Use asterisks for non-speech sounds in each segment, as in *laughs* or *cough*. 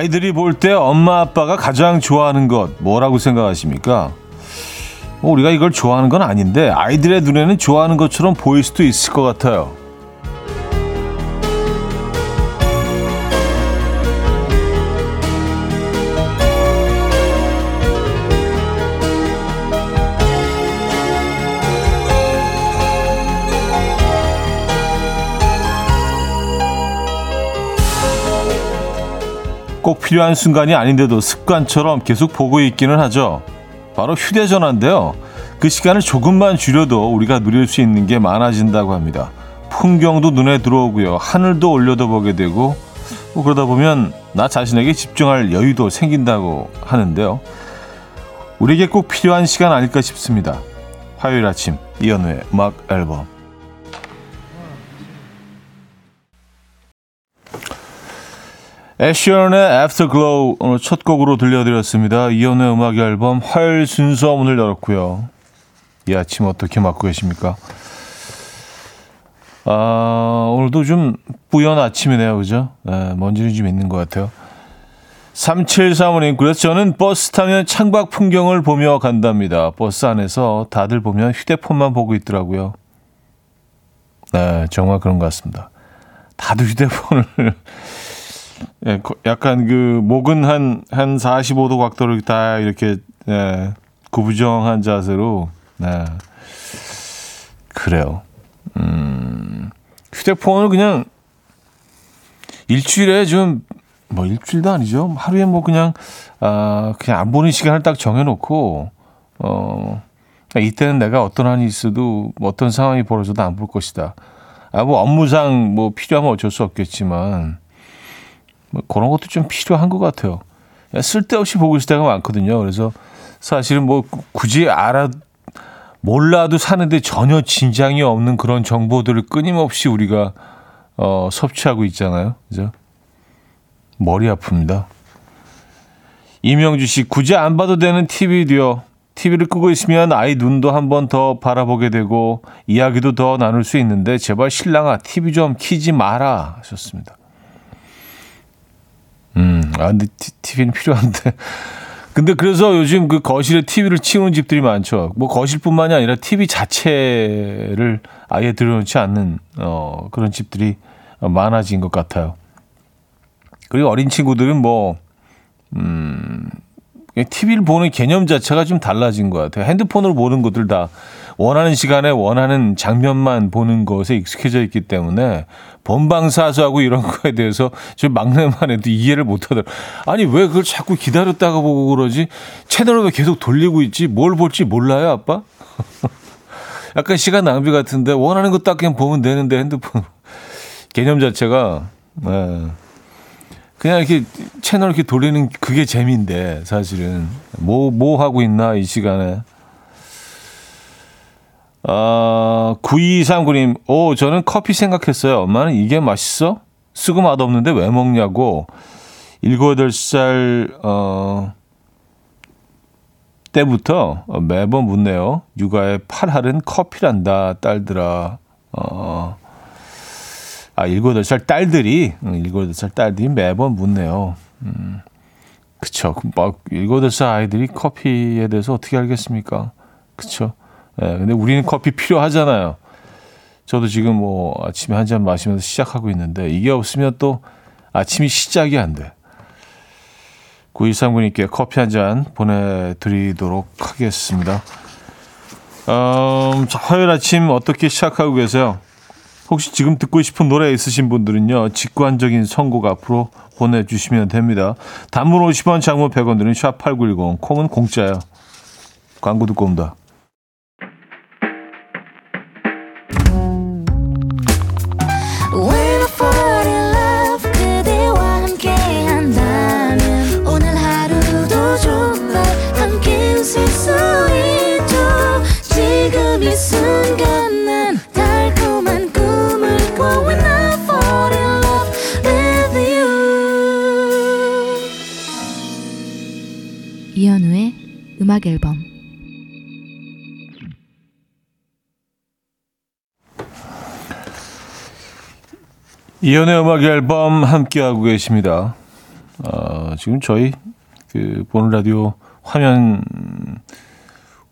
아이들이 볼 때 엄마 아빠가 가장 좋아하는 것 뭐라고 생각하십니까? 뭐 우리가 이걸 좋아하는 건 아닌데 아이들의 눈에는 좋아하는 것처럼 보일 수도 있을 것 같아요. 필요한 순간이 아닌데도 습관처럼 계속 보고 있기는 하죠. 바로 휴대전화인데요. 그 시간을 조금만 줄여도 우리가 누릴 수 있는 게 많아진다고 합니다. 풍경도 눈에 들어오고요. 하늘도 올려다보게 되고 뭐 그러다 보면 나 자신에게 집중할 여유도 생긴다고 하는데요. 우리에게 꼭 필요한 시간 아닐까 싶습니다. 화요일 아침 이연우의 음악 앨범 애쉬언의 Afterglow 오늘 첫 곡으로 들려드렸습니다. 이연의 음악 앨범 화요일 순서 문을 열었고요. 이 아침 어떻게 맞고 계십니까? 아, 오늘도 좀 뿌연 아침이네요. 그죠? 네, 먼지는 좀 있는 것 같아요. 3735님, 그래서 저는 버스 타면 창밖 풍경을 보며 간답니다. 버스 안에서 다들 보면 휴대폰만 보고 있더라고요. 네, 정말 그런 것 같습니다. 다들 휴대폰을 예, 약간 그 목은 한, 한 45도 각도를 다 이렇게, 예, 구부정한 자세로, 네. 그래요. 음, 휴대폰을 그냥 일주일에 좀, 뭐 일주일도 아니죠. 하루에 뭐 그냥, 아, 그냥 안 보는 시간을 딱 정해 놓고, 어, 이때는 내가 어떤 한이 있어도 뭐 어떤 상황이 벌어져도 안 볼 것이다. 아, 뭐 업무상 뭐 필요하면 어쩔 수 없겠지만, 뭐 그런 것도 좀 필요한 것 같아요. 쓸데없이 보고 있을 때가 많거든요. 그래서 사실은 뭐 굳이 알아 몰라도 사는데 전혀 진장이 없는 그런 정보들을 끊임없이 우리가 어, 섭취하고 있잖아요. 그죠? 머리 아픕니다. 이명주 씨, 굳이 안 봐도 되는 TV도요. TV를 끄고 있으면 아이 눈도 한 번 더 바라보게 되고 이야기도 더 나눌 수 있는데 제발 신랑아 TV 좀 키지 마라 하셨습니다. 음, 아, 근데 TV는 필요한데. *laughs* 근데 그래서 요즘 그 거실에 TV를 치우는 집들이 많죠. 뭐 거실뿐만이 아니라 TV 자체를 아예 들여놓지 않는 어, 그런 집들이 많아진 것 같아요. 그리고 어린 친구들은 뭐, 음, TV를 보는 개념 자체가 좀 달라진 것 같아요. 핸드폰으로 보는 것들 다 원하는 시간에 원하는 장면만 보는 것에 익숙해져 있기 때문에 본방사수하고 이런 *laughs* 거에 대해서 저 막내만 해도 이해를 못 하더라. 아니 왜 그걸 자꾸 기다렸다가 보고 그러지? 채널을 왜 계속 돌리고 있지? 뭘 볼지 몰라요, 아빠? *laughs* 약간 시간 낭비 같은데 원하는 거 딱 그냥 보면 되는데 핸드폰 *laughs* 개념 자체가 네. 그냥 이렇게 채널 이렇게 돌리는 그게 재미인데 사실은 뭐뭐 뭐 하고 있나 이 시간에 아, 9239님, 오, 저는 커피 생각했어요. 엄마는 이게 맛있어? 쓰고 맛없는데 왜 먹냐고. 7, 8살, 어, 때부터 매번 묻네요. 육아의 팔할은 커피란다, 딸들아. 어, 아, 7, 8살 딸들이, 7, 8살 딸들이 매번 묻네요. 음, 그쵸. 막, 7, 8살 아이들이 커피에 대해서 어떻게 알겠습니까? 그쵸. 예, 근데 우리는 커피 필요하잖아요. 저도 지금 뭐 아침에 한 잔 마시면서 시작하고 있는데 이게 없으면 또 아침이 시작이 안 돼. 9239님께 커피 한 잔 보내드리도록 하겠습니다. 음, 화요일 아침 어떻게 시작하고 계세요? 혹시 지금 듣고 싶은 노래 있으신 분들은요, 직관적인 선곡 앞으로 보내주시면 됩니다. 단문 50원, 장문 100원 드는 샵8910, 콩은 공짜예요. 광고 듣고 옵니다. 음악 앨범 이연의 음악 앨범 함께하고 계십니다. 어, 지금 저희 그 보는 라디오 화면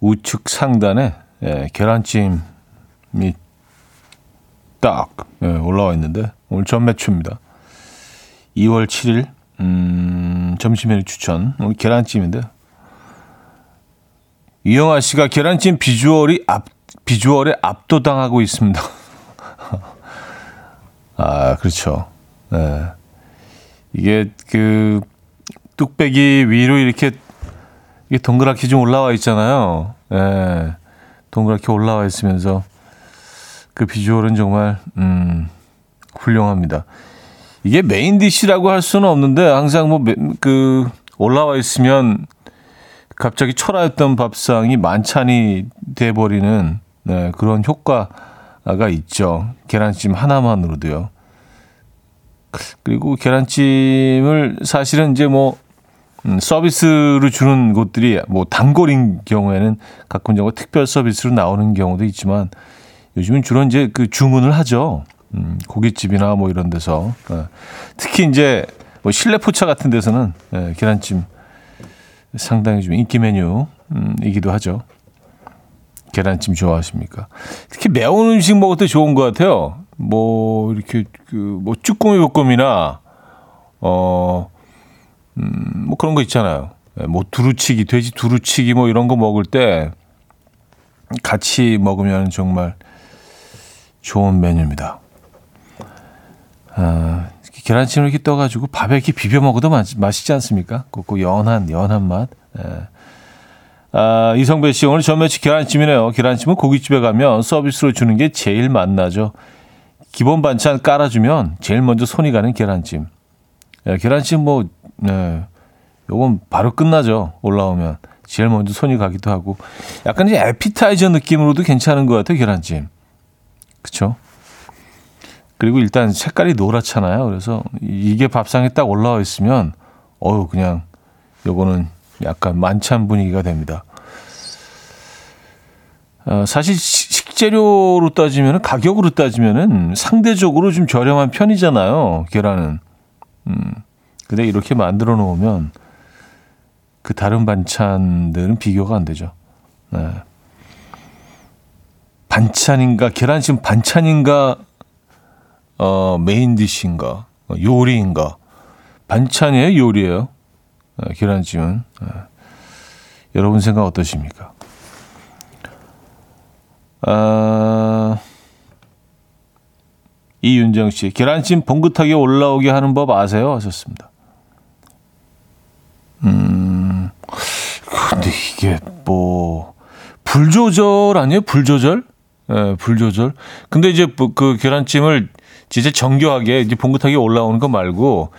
우측 상단에 예, 계란찜이 딱 예, 올라와 있는데 오늘 전 매추입니다. 2월 7일 음, 점심 메뉴 추천 오늘 계란찜인데 이영아 씨가 계란찜 비주얼이 앞 비주얼에 압도당하고 있습니다. *laughs* 아 그렇죠. 네. 이게 그 뚝배기 위로 이렇게 이게 동그랗게 좀 올라와 있잖아요. 예. 동그랗게 올라와 있으면서 그 비주얼은 정말 음 훌륭합니다. 이게 메인 디시라고 할 수는 없는데 항상 뭐 그 올라와 있으면 갑자기 초라했던 밥상이 만찬이 돼 버리는 네, 그런 효과가 있죠. 계란찜 하나만으로도요. 그리고 계란찜을 사실은 이제 뭐 음, 서비스로 주는 곳들이 뭐 단골인 경우에는 가끔 정 특별 서비스로 나오는 경우도 있지만 요즘은 주로 이제 그 주문을 하죠. 음, 고깃집이나 뭐 이런 데서 예. 특히 이제 뭐 실내 포차 같은 데서는 예, 계란찜 상당히 좀 인기 메뉴이기도 하죠. 계란찜 좋아하십니까? 특히 매운 음식 먹을 때 좋은 것 같아요. 뭐 이렇게 그뭐 쭈꾸미 볶음이나 어 음, 뭐 그런 거 있잖아요. 예, 뭐 두루치기, 돼지 두루치기 뭐 이런 거 먹을 때 같이 먹으면 정말 좋은 메뉴입니다. 아, 계란찜을 이렇게 떠가지고 밥에 이렇게 비벼 먹어도 맛, 맛있지 않습니까? 그 연한, 연한 맛. 예. 아, 이성배 씨, 오늘 전매치 계란찜이네요. 계란찜은 고깃집에 가면 서비스로 주는 게 제일 맛나죠. 기본 반찬 깔아주면 제일 먼저 손이 가는 계란찜. 예, 계란찜 뭐, 네. 요건 바로 끝나죠. 올라오면. 제일 먼저 손이 가기도 하고. 약간 이제 에피타이저 느낌으로도 괜찮은 것 같아요, 계란찜. 그쵸? 그리고 일단 색깔이 노랗잖아요. 그래서 이게 밥상에 딱 올라와 있으면, 어유 그냥 요거는 약간 만찬 분위기가 됩니다. 어, 사실 식재료로 따지면 가격으로 따지면은 상대적으로 좀 저렴한 편이잖아요. 계란은. 음. 근데 이렇게 만들어 놓으면 그 다른 반찬들은 비교가 안 되죠. 네. 반찬인가 계란찜 반찬인가 어, 메인 디시인가 요리인가 반찬이에요 요리예요. 네, 계란찜은 네. 여러분 생각 어떠십니까? 아, 이윤정 씨 계란찜 봉긋하게 올라오게 하는 법 아세요? 하셨습니다. 음, 근데 이게 뭐, 불 조절 아니에요? 불 조절? 예, 네, 불 조절. 근데 이제 뭐그 계란찜을 진짜 정교하게 이제 봉긋하게 올라오는 거 말고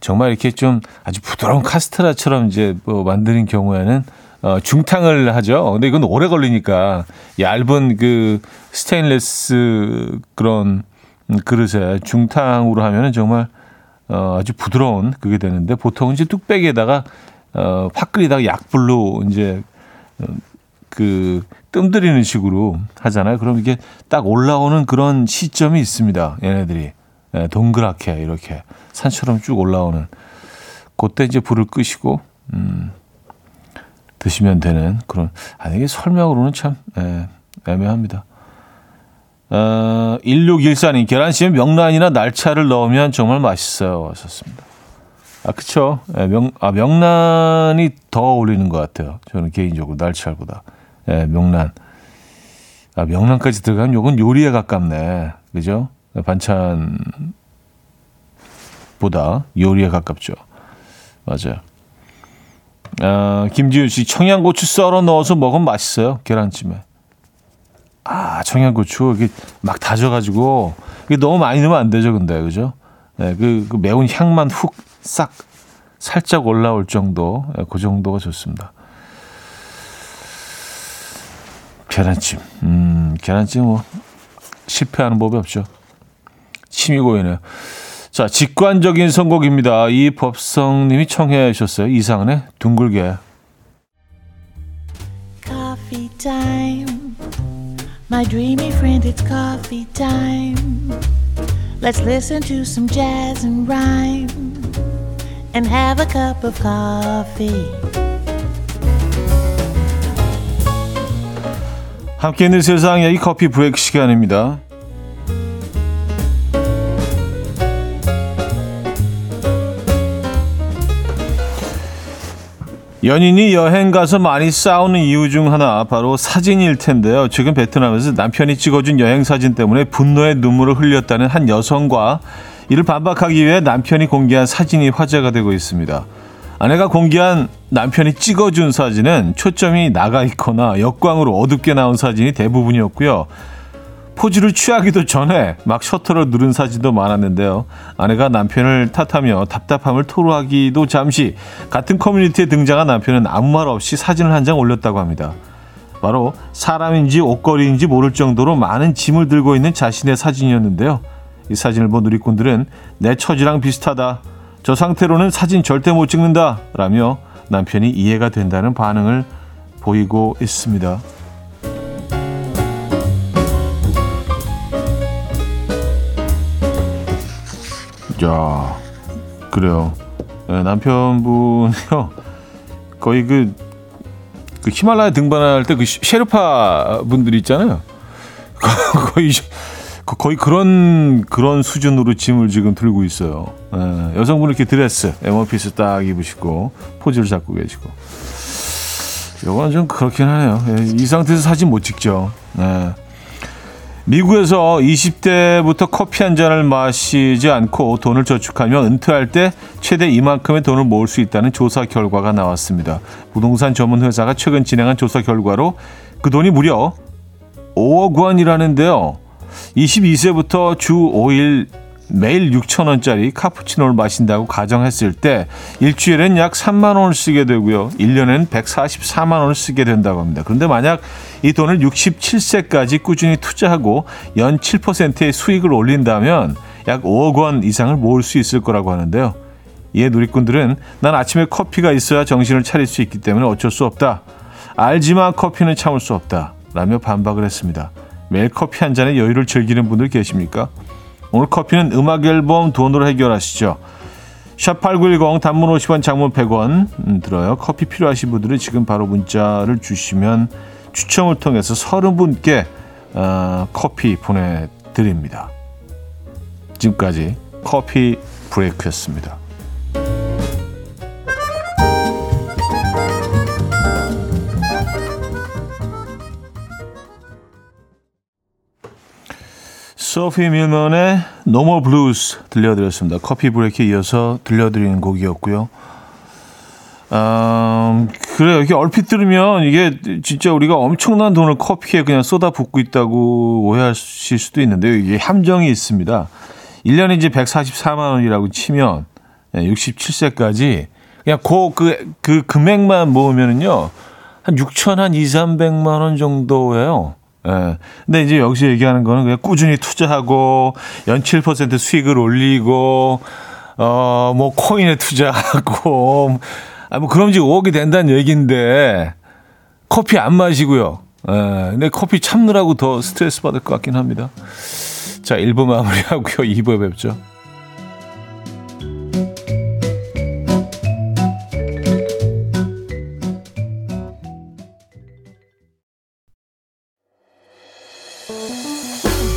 정말 이렇게 좀 아주 부드러운 카스테라처럼 이제 뭐 만드는 경우에는 어, 중탕을 하죠. 근데 이건 오래 걸리니까 얇은 그 스테인레스 그런 그릇에 중탕으로 하면은 정말 어, 아주 부드러운 그게 되는데 보통 이제 뚝배기에다가 어, 팍 끓이다가 약불로 이제 어, 그 뜸들이는 식으로 하잖아요. 그럼 이게 딱 올라오는 그런 시점이 있습니다. 얘네들이 예, 동그랗게 이렇게 산처럼 쭉 올라오는 그때 이제 불을 끄시고 음, 드시면 되는 그런 아니 이게 설명으로는 참 예, 애매합니다. 어, 1614님, 계란찜에 명란이나 날차를 넣으면 정말 맛있어요. 하셨습니다. 아, 그쵸. 예, 명, 아, 명란이 더 어울리는 것 같아요. 저는 개인적으로 날차보다. 예, 명란. 아, 명란까지 들어가면 요건 요리에 가깝네. 그죠? 반찬보다 요리에 가깝죠. 맞아요. 아, 김지윤 씨, 청양고추 썰어 넣어서 먹으면 맛있어요. 계란찜에. 아, 청양고추 이게 막 다져가지고 이게 너무 많이 넣으면 안 되죠, 근데 그죠? 네, 그, 그 매운 향만 훅 싹 살짝 올라올 정도, 네, 그 정도가 좋습니다. 계란찜, 음, 계란찜 뭐 실패하는 법이 없죠. 침이 고이네요. 자, 직관적인 선곡입니다. 이 법성님이 청해 주셨어요. 이상은의 둥글게. Coffee time. My dreamy friend, it's coffee time. Let's listen to some jazz and rhyme and have a cup of coffee. 함께 있는 세상 여기 커피 브레이크 시간입니다. 연인이 여행 가서 많이 싸우는 이유 중 하나 바로 사진일 텐데요. 최근 베트남에서 남편이 찍어준 여행 사진 때문에 분노의 눈물을 흘렸다는 한 여성과 이를 반박하기 위해 남편이 공개한 사진이 화제가 되고 있습니다. 아내가 공개한 남편이 찍어준 사진은 초점이 나가 있거나 역광으로 어둡게 나온 사진이 대부분이었고요. 포즈를 취하기도 전에 막 셔터를 누른 사진도 많았는데요. 아내가 남편을 탓하며 답답함을 토로하기도 잠시 같은 커뮤니티에 등장한 남편은 아무 말 없이 사진을 한 장 올렸다고 합니다. 바로 사람인지 옷걸이인지 모를 정도로 많은 짐을 들고 있는 자신의 사진이었는데요. 이 사진을 본 누리꾼들은 내 처지랑 비슷하다. 저 상태로는 사진 절대 못 찍는다. 라며 남편이 이해가 된다는 반응을 보이고 있습니다. 야, 그래요. 네, 남편분이요. 거의 그, 그 히말라야 등반할 때 그 셰르파 분들 있잖아요. *laughs* 거의 거의 그런 그런 수준으로 짐을 지금 들고 있어요. 예, 여성분 이렇게 드레스, 에머피스 딱 입으시고 포즈를 잡고 계시고. 이건 좀 그렇긴 하네요. 예, 이 상태에서 사진 못 찍죠. 예. 미국에서 20대부터 커피 한 잔을 마시지 않고 돈을 저축하며 은퇴할 때 최대 이만큼의 돈을 모을 수 있다는 조사 결과가 나왔습니다. 부동산 전문 회사가 최근 진행한 조사 결과로 그 돈이 무려 5억 원이라는데요. 22세부터 주 5일 매일 6천 원짜리 카푸치노를 마신다고 가정했을 때 일주일엔 약 3만 원을 쓰게 되고요. 1년엔 144만 원을 쓰게 된다고 합니다. 그런데 만약 이 돈을 67세까지 꾸준히 투자하고 연 7%의 수익을 올린다면 약 5억 원 이상을 모을 수 있을 거라고 하는데요. 이에 누리꾼들은 난 아침에 커피가 있어야 정신을 차릴 수 있기 때문에 어쩔 수 없다. 알지만 커피는 참을 수 없다. 라며 반박을 했습니다. 매일 커피 한 잔에 여유를 즐기는 분들 계십니까? 오늘 커피는 음악 앨범 돈으로 해결하시죠. 샵8910 단문 50원 장문 100원 음, 들어요. 커피 필요하신 분들은 지금 바로 문자를 주시면 추첨을 통해서 30분께 어, 커피 보내드립니다. 지금까지 커피 브레이크였습니다. 소피 밀먼의 No More Blues 들려드렸습니다. 커피 브레이크에 이어서 들려드리는 곡이었고요. 음, 그래요. 이렇게 얼핏 들으면 이게 진짜 우리가 엄청난 돈을 커피에 그냥 쏟아붓고 있다고 오해하실 수도 있는데요. 이게 함정이 있습니다. 1년에 이제 144만 원이라고 치면 67세까지 그냥 그, 그, 그 금액만 모으면은요. 한 6천 한 2, 300만 원 정도예요. 예. 근데 이제 여기서 얘기하는 거는 그냥 꾸준히 투자하고 연 7% 수익을 올리고 어 뭐 코인에 투자하고 아 뭐 그럼 이제 5억이 된다는 얘기인데 커피 안 마시고요. 예. 근데 커피 참느라고 더 스트레스 받을 것 같긴 합니다. 자, 1부 마무리하고요. 2부에 뵙죠.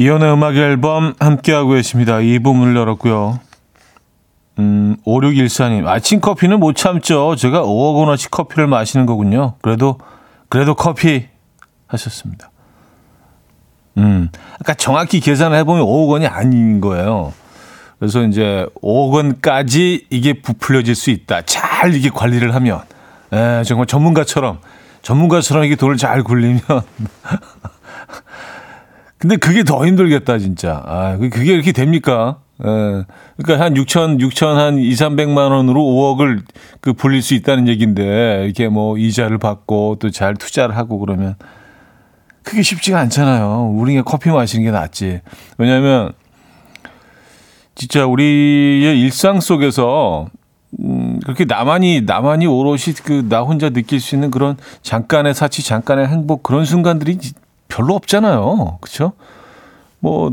이현우의 음악 앨범 함께하고 계십니다. 2부 문을 열었고요. 음, 5614님, 아침 커피는 못 참죠. 제가 5억 원어치 커피를 마시는 거군요. 그래도, 그래도 커피 하셨습니다. 음, 아까 정확히 계산을 해보면 5억 원이 아닌 거예요. 그래서 이제 5억 원까지 이게 부풀려질 수 있다. 잘 이게 관리를 하면. 에, 예, 정말 전문가처럼 전문가처럼 이게 돈을 잘 굴리면 *laughs* 근데 그게 더 힘들겠다 진짜. 아, 그게 이렇게 됩니까? 예. 그러니까 한 6천, 6천 한 2, 300만 원으로 5억을 그 불릴 수 있다는 얘기인데 이렇게 뭐 이자를 받고 또 잘 투자를 하고 그러면 그게 쉽지가 않잖아요. 우리가 커피 마시는 게 낫지. 왜냐하면 진짜 우리의 일상 속에서 음, 그렇게 나만이 나만이 오롯이 그 나 혼자 느낄 수 있는 그런 잠깐의 사치, 잠깐의 행복 그런 순간들이 별로 없잖아요. 그렇죠? 뭐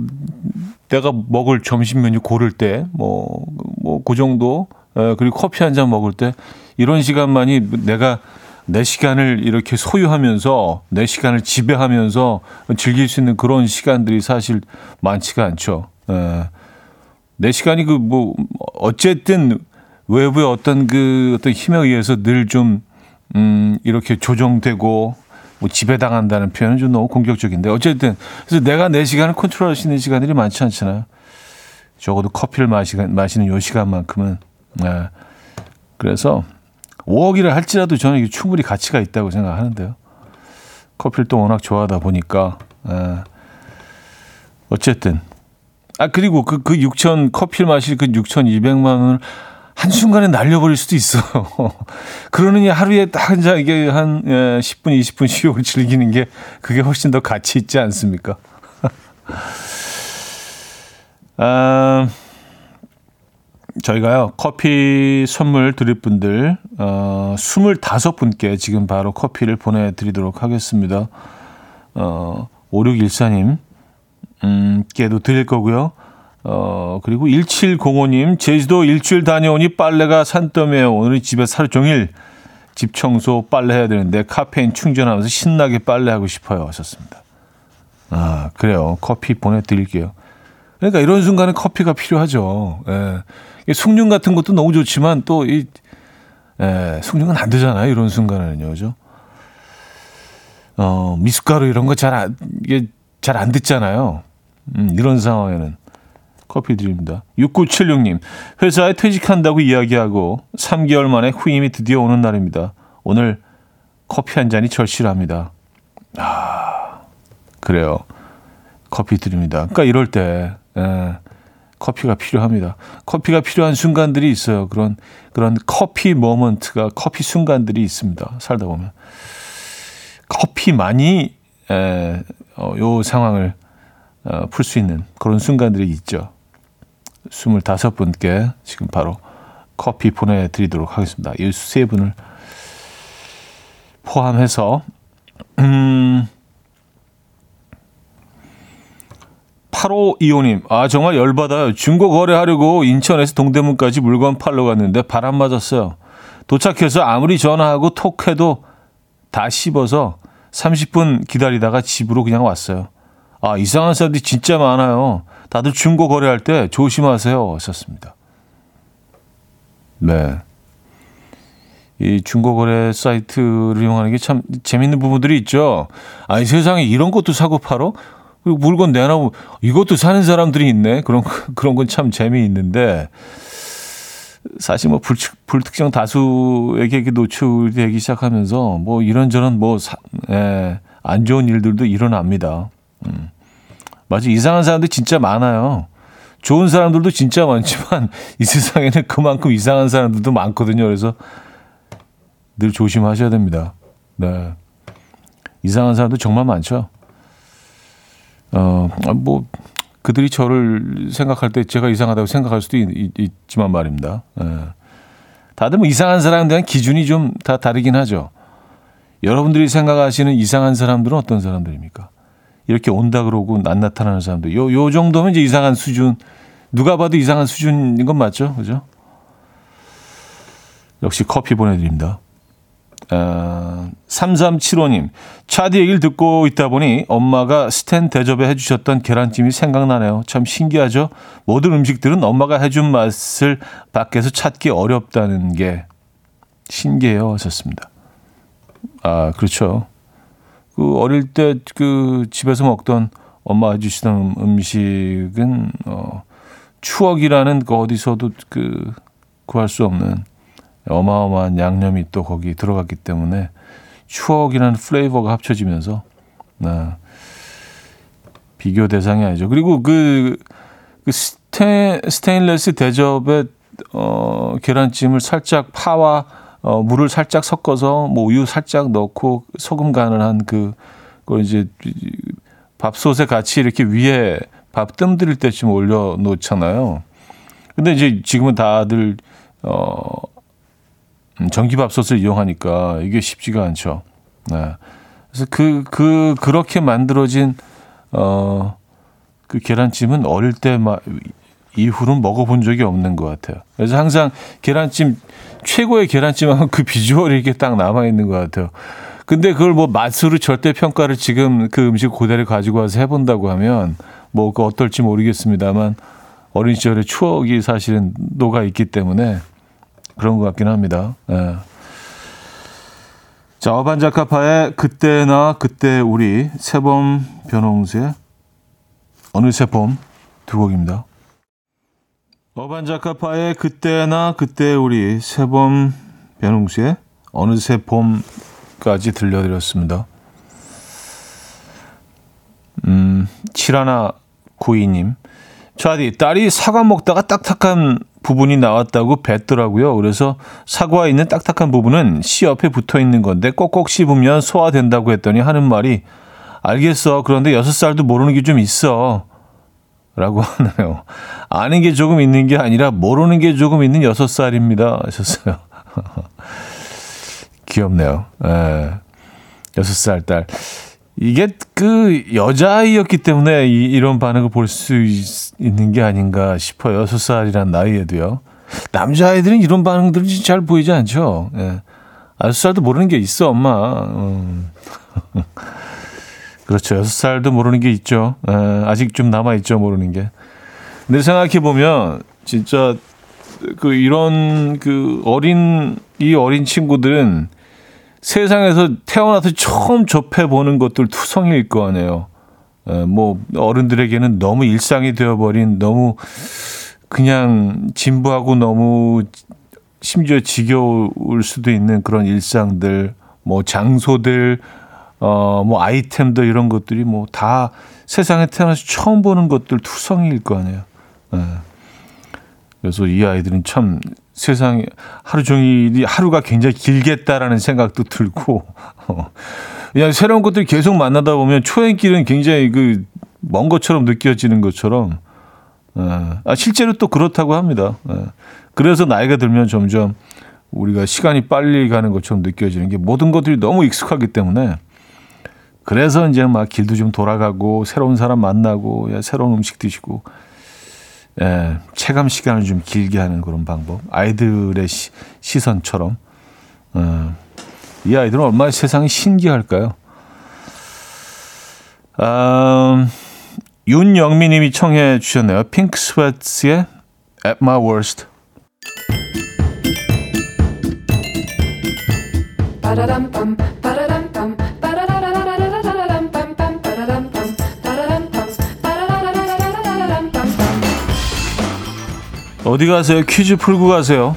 내가 먹을 점심 메뉴 고를 때 뭐 뭐 그 정도 에, 그리고 커피 한 잔 먹을 때 이런 시간만이 내가 내 시간을 이렇게 소유하면서 내 시간을 지배하면서 즐길 수 있는 그런 시간들이 사실 많지가 않죠. 에, 내 시간이 그 뭐 어쨌든 외부의 어떤 그 어떤 힘에 의해서 늘 좀 음, 이렇게 조정되고 뭐 지배당한다는 표현은 좀 너무 공격적인데 어쨌든 그래서 내가 내 시간을 컨트롤할 수 있는 시간들이 많지 않잖아요. 적어도 커피를 마시, 마시는 요 시간만큼은 네. 그래서 5억이라 할지라도 저는 이게 충분히 가치가 있다고 생각하는데요. 커피를 또 워낙 좋아하다 보니까 네. 어쨌든 아 그리고 그그 6천 커피를 마실 그 6,200만 원을 한 순간에 날려버릴 수도 있어. *laughs* 그러느니 하루에 딱한 잔, 이게 한 10분, 예, 20분 쉬고 즐기는 게 그게 훨씬 더 가치 있지 않습니까? *laughs* 아, 저희가요, 커피 선물 드릴 분들, 어, 25분께 지금 바로 커피를 보내드리도록 하겠습니다. 어, 5614님, 음, 께도 드릴 거고요. 어, 그리고 1705님, 제주도 일주일 다녀오니 빨래가 산더미에요. 오늘은 집에 하루 종일 집 청소, 빨래 해야 되는데 카페인 충전하면서 신나게 빨래하고 싶어요. 하셨습니다. 아, 그래요. 커피 보내드릴게요. 그러니까 이런 순간에 커피가 필요하죠. 예. 숭늉 같은 것도 너무 좋지만 또 이, 예, 숭늉은 안 되잖아요. 이런 순간에는요. 그죠? 어, 미숫가루 이런 거 잘 안, 이게 잘 안 듣잖아요. 음, 이런 상황에는. 커피 드립니다. 6976님, 회사에 퇴직한다고 이야기하고 3개월 만에 후임이 드디어 오는 날입니다. 오늘 커피 한 잔이 절실합니다. 아, 그래요. 커피 드립니다. 그러니까 이럴 때, 예, 커피가 필요합니다. 커피가 필요한 순간들이 있어요. 그런, 그런 커피 모먼트가, 커피 순간들이 있습니다. 살다 보면. 커피만이, 에, 어, 요 상황을 어, 풀 수 있는 그런 순간들이 있죠. 25분께 지금 바로 커피 보내드리도록 하겠습니다. 이 세 분을 포함해서, 음, 8525님, 아, 정말 열받아요. 중고 거래하려고 인천에서 동대문까지 물건 팔러 갔는데 바람 맞았어요. 도착해서 아무리 전화하고 톡해도 다 씹어서 30분 기다리다가 집으로 그냥 왔어요. 아, 이상한 사람들이 진짜 많아요. 다들 중고 거래할 때 조심하세요. 하셨습니다. 네. 이 중고 거래 사이트를 이용하는 게 참 재밌는 부분들이 있죠. 아니, 세상에 이런 것도 사고 팔어? 그리고 물건 내놔고 이것도 사는 사람들이 있네. 그런, *laughs* 그런 건 참 재미있는데, 사실 뭐 불, 불특정 다수에게 노출되기 시작하면서 뭐 이런저런 뭐, 사, 예, 안 좋은 일들도 일어납니다. 음. 맞아. 이상한 사람들 진짜 많아요. 좋은 사람들도 진짜 많지만 *laughs* 이 세상에는 그만큼 이상한 사람들도 많거든요. 그래서 늘 조심하셔야 됩니다. 네. 이상한 사람도 정말 많죠. 어, 뭐, 그들이 저를 생각할 때 제가 이상하다고 생각할 수도 있, 지만 말입니다. 네. 다들 뭐 이상한 사람에 대한 기준이 좀 다 다르긴 하죠. 여러분들이 생각하시는 이상한 사람들은 어떤 사람들입니까? 이렇게 온다 그러고 안 나타나는 사람들. 요, 요 정도면 이제 이상한 수준. 누가 봐도 이상한 수준인 건 맞죠? 그죠? 역시 커피 보내드립니다. 어, 3375님, 차디 얘기를 듣고 있다 보니 엄마가 스탠 대접에 해주셨던 계란찜이 생각나네요. 참 신기하죠? 모든 음식들은 엄마가 해준 맛을 밖에서 찾기 어렵다는 게 신기해요. 하셨습니다. 아, 그렇죠. 그 어릴 때 그 집에서 먹던 엄마 해주시던 음식은 어 추억이라는 그 어디서도 그 구할 수 없는 어마어마한 양념이 또 거기 들어갔기 때문에 추억이라는 플레이버가 합쳐지면서 네. 비교 대상이 아니죠. 그리고 그, 그 스테, 스테인레스 대접에 어, 계란찜을 살짝 파와 어, 물을 살짝 섞어서 뭐 우유 살짝 넣고 소금 간을 한 그, 그 이제 밥솥에 같이 이렇게 위에 밥 뜸들일 때쯤 올려 놓잖아요. 근데 이제 지금은 다들 어 음, 전기밥솥을 이용하니까 이게 쉽지가 않죠. 네. 그래서 그, 그, 그렇게 만들어진, 어, 그 계란찜은 어릴 때 막, 이후로는 먹어본 적이 없는 것 같아요. 그래서 항상 계란찜, 최고의 계란찜하고 그 비주얼이 이렇게 딱 남아있는 것 같아요. 근데 그걸 뭐 맛으로 절대 평가를 지금 그 음식 그대로 가지고 와서 해본다고 하면 뭐 그 어떨지 모르겠습니다만 어린 시절의 추억이 사실은 녹아 있기 때문에 그런 것 같긴 합니다. 예. 자, 어반자카파의 그때나 그때 우리 세범 변홍수의 어느새 봄 두 곡입니다. 어반자카파의 그때나 그때 우리 세범 변홍수의 어느새 봄까지 들려드렸습니다. 음, 칠하나 구이님. 차디, 딸이 사과 먹다가 딱딱한 부분이 나왔다고 뱉더라고요. 그래서 사과에 있는 딱딱한 부분은 씨 옆에 붙어 있는 건데 꼭꼭 씹으면 소화된다고 했더니 하는 말이 알겠어. 그런데 여섯 살도 모르는 게 좀 있어. 라고 *laughs* 하네요. 아는 게 조금 있는 게 아니라 모르는 게 조금 있는 여섯 살입니다. 하셨어요. *laughs* 귀엽네요. 예. 여섯 살 딸. 이게 그 여자아이였기 때문에 이, 이런 반응을 볼 수 있는 게 아닌가 싶어요. 여섯 살이란 나이에도요. 남자아이들은 이런 반응들은 잘 보이지 않죠. 예. 여섯 살도 모르는 게 있어, 엄마. 음. *laughs* 그렇죠. 여섯 살도 모르는 게 있죠. 에, 아직 좀 남아있죠, 모르는 게. 근데 생각해 보면, 진짜, 그, 이런, 그, 어린, 이 어린 친구들은 세상에서 태어나서 처음 접해 보는 것들 투성일 거 아니에요. 에, 뭐, 어른들에게는 너무 일상이 되어버린, 너무, 그냥 진부하고 너무 심지어 지겨울 수도 있는 그런 일상들, 뭐, 장소들, 어, 뭐 아이템들 이런 것들이 뭐 다 세상에 태어나서 처음 보는 것들 투성이일 거 아니에요. 네. 그래서 이 아이들은 참 세상에 하루 종일이 하루가 굉장히 길겠다라는 생각도 들고, 어, 그냥 새로운 것들 계속 만나다 보면 초행길은 굉장히 그 먼 것처럼 느껴지는 것처럼, 어, 아, 실제로 또 그렇다고 합니다. 어, 그래서 나이가 들면 점점 우리가 시간이 빨리 가는 것처럼 느껴지는 게 모든 것들이 너무 익숙하기 때문에 그래서 이제 막 길도 좀 돌아가고 새로운 사람 만나고 새로운 음식 드시고 예, 체감 시간을 좀 길게 하는 그런 방법. 아이들의 시, 시선처럼. 어, 이 아이들은 얼마나 세상이 신기할까요? 음, 윤영미 님이 청해 주셨네요. 핑크 스웨트의 At My Worst. 어디 가세요? 퀴즈 풀고 가세요.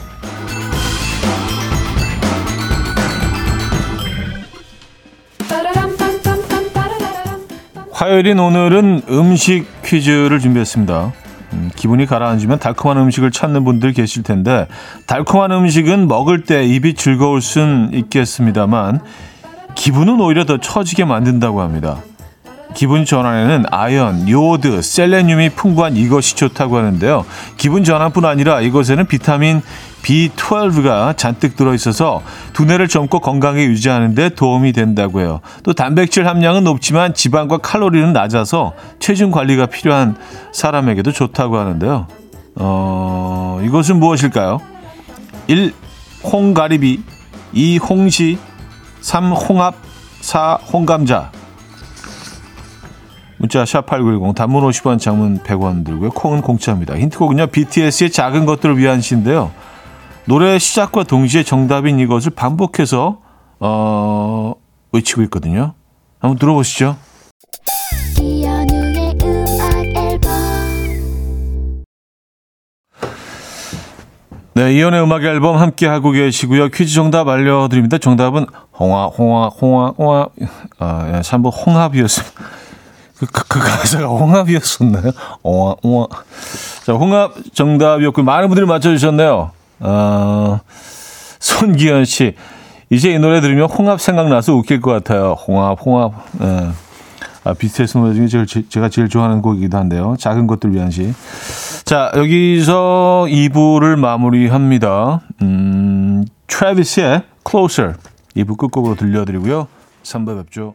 화요일인 오늘은 음식 퀴즈를 준비했습니다. 음, 기분이 가라앉으면 달콤한 음식을 찾는 분들 계실 텐데 달콤한 음식은 먹을 때 입이 즐거울 순 있겠습니다만 기분은 오히려 더 처지게 만든다고 합니다. 기분 전환에는 아연, 요오드, 셀레늄이 풍부한 이것이 좋다고 하는데요. 기분 전환뿐 아니라 이것에는 비타민 B12가 잔뜩 들어있어서 두뇌를 젊고 건강하게 유지하는 데 도움이 된다고 해요. 또 단백질 함량은 높지만 지방과 칼로리는 낮아서 체중 관리가 필요한 사람에게도 좋다고 하는데요. 어, 이것은 무엇일까요? 1. 홍가리비 2. 홍시 3. 홍합 4. 홍감자 문자 샵8910 단문 50원 장문 100원 들고요. 콩은 공짜입니다. 힌트곡은요. BTS의 작은 것들을 위한 시인데요. 노래 시작과 동시에 정답인 이것을 반복해서 어, 외치고 있거든요. 한번 들어보시죠. 네, 이연의 음악 앨범 함께 하고 계시고요. 퀴즈 정답 알려드립니다. 정답은 홍화, 홍화, 홍화, 홍화, 아, 예, 3번 홍합이었습니다. 그, 그, 그 가사가 홍합이었었나요? 어, 어. 자, 홍합 정답이었고, 많은 분들이 맞춰주셨네요. 어, 손기현 씨. 이제 이 노래 들으면 홍합 생각나서 웃길 것 같아요. 홍합, 홍합. 예. 아, BTS 노래 중에 제일, 제- 제가 제일 좋아하는 곡이기도 한데요. 작은 것들 위한 시. 자, 여기서 2부를 마무리합니다. 음, 트래비스의 Closer. 2부 끝곡으로 들려드리고요. 3부 뵙죠.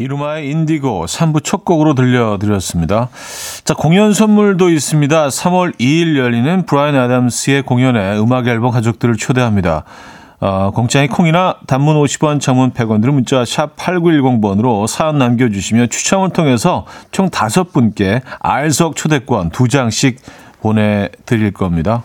이루마의 인디고 3부 첫 곡으로 들려드렸습니다. 자, 공연 선물도 있습니다. 3월 2일 열리는 브라이언 아담스의 공연에 음악 앨범 가족들을 초대합니다. 어, 공짜의 콩이나 단문 50원, 장문 100원 들은 문자 샵 8910번으로 사연 남겨주시면 추첨을 통해서 총 5분께 알석 초대권 2장씩 보내드릴 겁니다.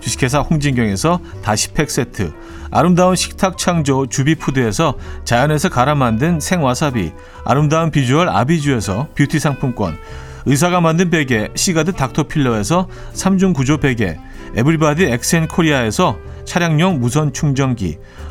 주식회사 홍진경에서 다시팩 세트, 아름다운 식탁 창조 주비푸드에서 자연에서 갈아 만든 생와사비, 아름다운 비주얼 아비주에서 뷰티 상품권, 의사가 만든 베개 시가드 닥터필러에서 3중 구조 베개, 에브리바디 엑센 코리아에서 차량용 무선 충전기,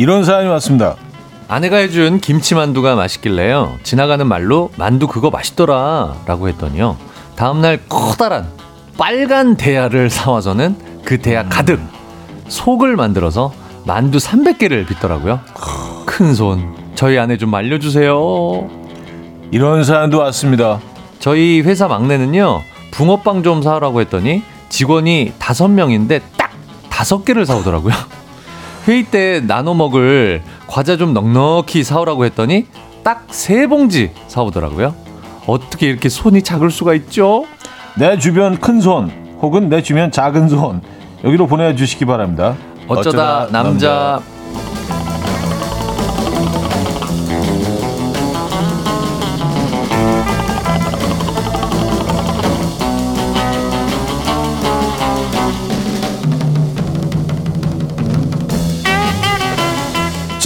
이런 사연이 왔습니다. 아내가 해준 김치만두가 맛있길래요. 지나가는 말로 만두 그거 맛있더라 라고 했더니요. 다음날 커다란 빨간 대야를 사와서는 그 대야 가득 속을 만들어서 만두 300개를 빚더라고요. 큰 손. 저희 아내 좀 말려주세요. 이런 사연도 왔습니다. 저희 회사 막내는요. 붕어빵 좀 사오라고 했더니 직원이 다섯 명인데 딱 다섯 개를 사오더라고요. 회의 때 나눠 먹을 과자 좀 넉넉히 사오라고 했더니 딱 세 봉지 사오더라고요. 어떻게 이렇게 손이 작을 수가 있죠? 내 주변 큰 손 혹은 내 주변 작은 손 여기로 보내주시기 바랍니다. 어쩌다, 남자. 자,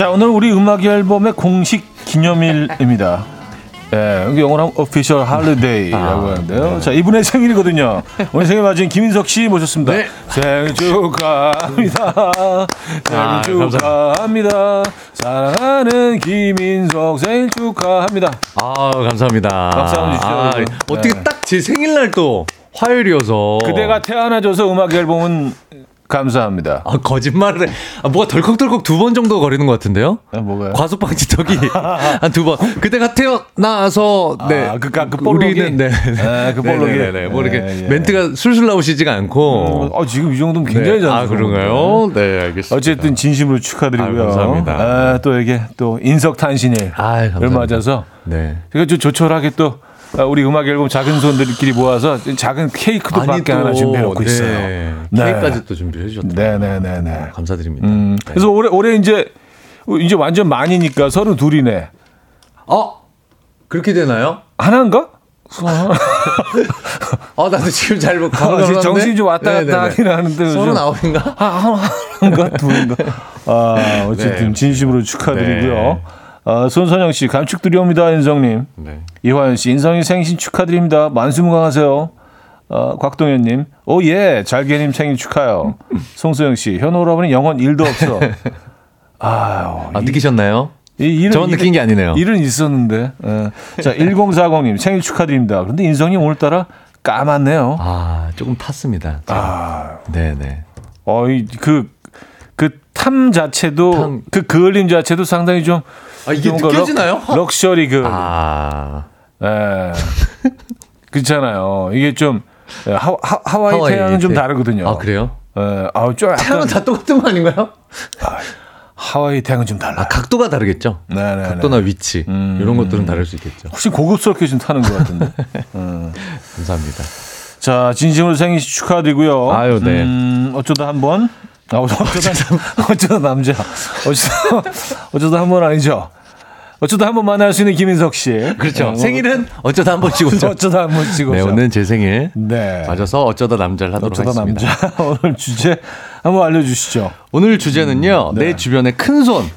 오늘 우리 음악 앨범의 공식 기념일입니다. *laughs* 예, 여기 영어로 하면 official holiday라고 아, 하는데요. 자, 이분의 생일이거든요. 오늘 생일 맞은 김인석 씨 모셨습니다. 네. 생일 축하합니다. 아, 생일 축하합니다. 사랑하는 김인석 생일 축하합니다. 아 감사합니다. 박수 한번 주시죠, 아. 어떻게 네. 딱제 생일날 또 화요일이어서 그대가 태어나줘서 음악 앨범은 감사합니다. 아, 거짓말을 해. 아, 뭐가 덜컥덜컥 두 번 정도 거리는 것 같은데요? 아, 뭐가요? 과속방지턱이 *laughs* 한 두 번. 그때가 태어나서 네. 아, 그, 그, 그 볼록이? 우리는 네. 아, 그 볼록이? 네네 네. 뭐 이렇게 예, 예. 멘트가 술술 나오시지가 않고. 어, 지금 이 정도면 굉장히 네. 잘 아, 그런가요? 네, 알겠습니다. 어쨌든 진심으로 축하드리고요. 아유, 감사합니다. 아, 또 이게 또 인석 탄신일을 아유, 감사합니다. 맞아서 네. 제가 좀 조촐하게 또 아, 우리 음악 앨범 작은 손들끼리 모아서 작은 케이크도 밖에 하나 준비해 놓고 있어요. 네. 네. 케이크까지 또 준비해 주셨다. 네네네네. 감사드립니다. 음, 네. 그래서 올해 올해 이제 이제 완전 많이니까 서른 둘이네. 어? 그렇게 되나요? 하나인가? 아, 나도 지금 잘 아, 감을 지금 정신이 좀 왔다 갔다 하긴 하는데. 서른 아홉인가? 하나인가 둘인가? 아 어쨌든 네. 진심으로 축하드리고요. 네. 아, 손선영 씨 감축드립니다 인성님. 네. 이화연 씨 인성이 생신 축하드립니다. 만수무강하세요. 어, 곽동현님, 오 예 잘게님 생일 축하요. *laughs* 송소영 씨, 현호 오라버니 영혼 일도 없어. *laughs* 아유, 아, 느끼셨나요? 이, 일은, 저는 느낀 게 아니네요. 일은 있었는데. 예. 자, 1040님 생일 축하드립니다. 그런데 인성이 오늘따라 까맣네요. 아, 조금 탔습니다. 아, 네네. 어, 이, 그, 그 탐 자체도, 탐. 그 그을림 자체도 상당히 좀. 아, 이게 느껴지나요? 럭, 럭셔리 그. 아, 예. *laughs* 그렇잖아요. 이게 좀 예, 하, 하, 하와이, 하와이 태양은 좀 태- 다르거든요. 아, 그래요? 예, 아우 좀 약간 태양은 다 똑같은 거 아닌가요? 하와이 태양은 좀 달라. 아, 각도가 다르겠죠? 네네. 각도나 위치. 음. 이런 것들은 다를 수 있겠죠. 혹시 고급스럽게 좀 타는 것 같은데. *laughs* 음. 감사합니다. 자, 진심으로 생일 축하드리고요. 아유, 네. 음, 어쩌다 한 번. 아, 어쩌다, *laughs* 어쩌다 남자. 어쩌다, 어쩌다 한 번 아니죠. 어쩌다 한 번 만날 수 있는 김인석 씨. 그렇죠. 네, 생일은 어쩌다 한 번씩 오죠. 어쩌다 한번 찍어. 네, 오늘 제 생일. 네. 맞아서 어쩌다 남자를 하도록 어쩌다 하겠습니다. 남자. *laughs* 오늘 주제 한번 알려주시죠. 오늘 주제는요. 네. 내 주변의 큰 손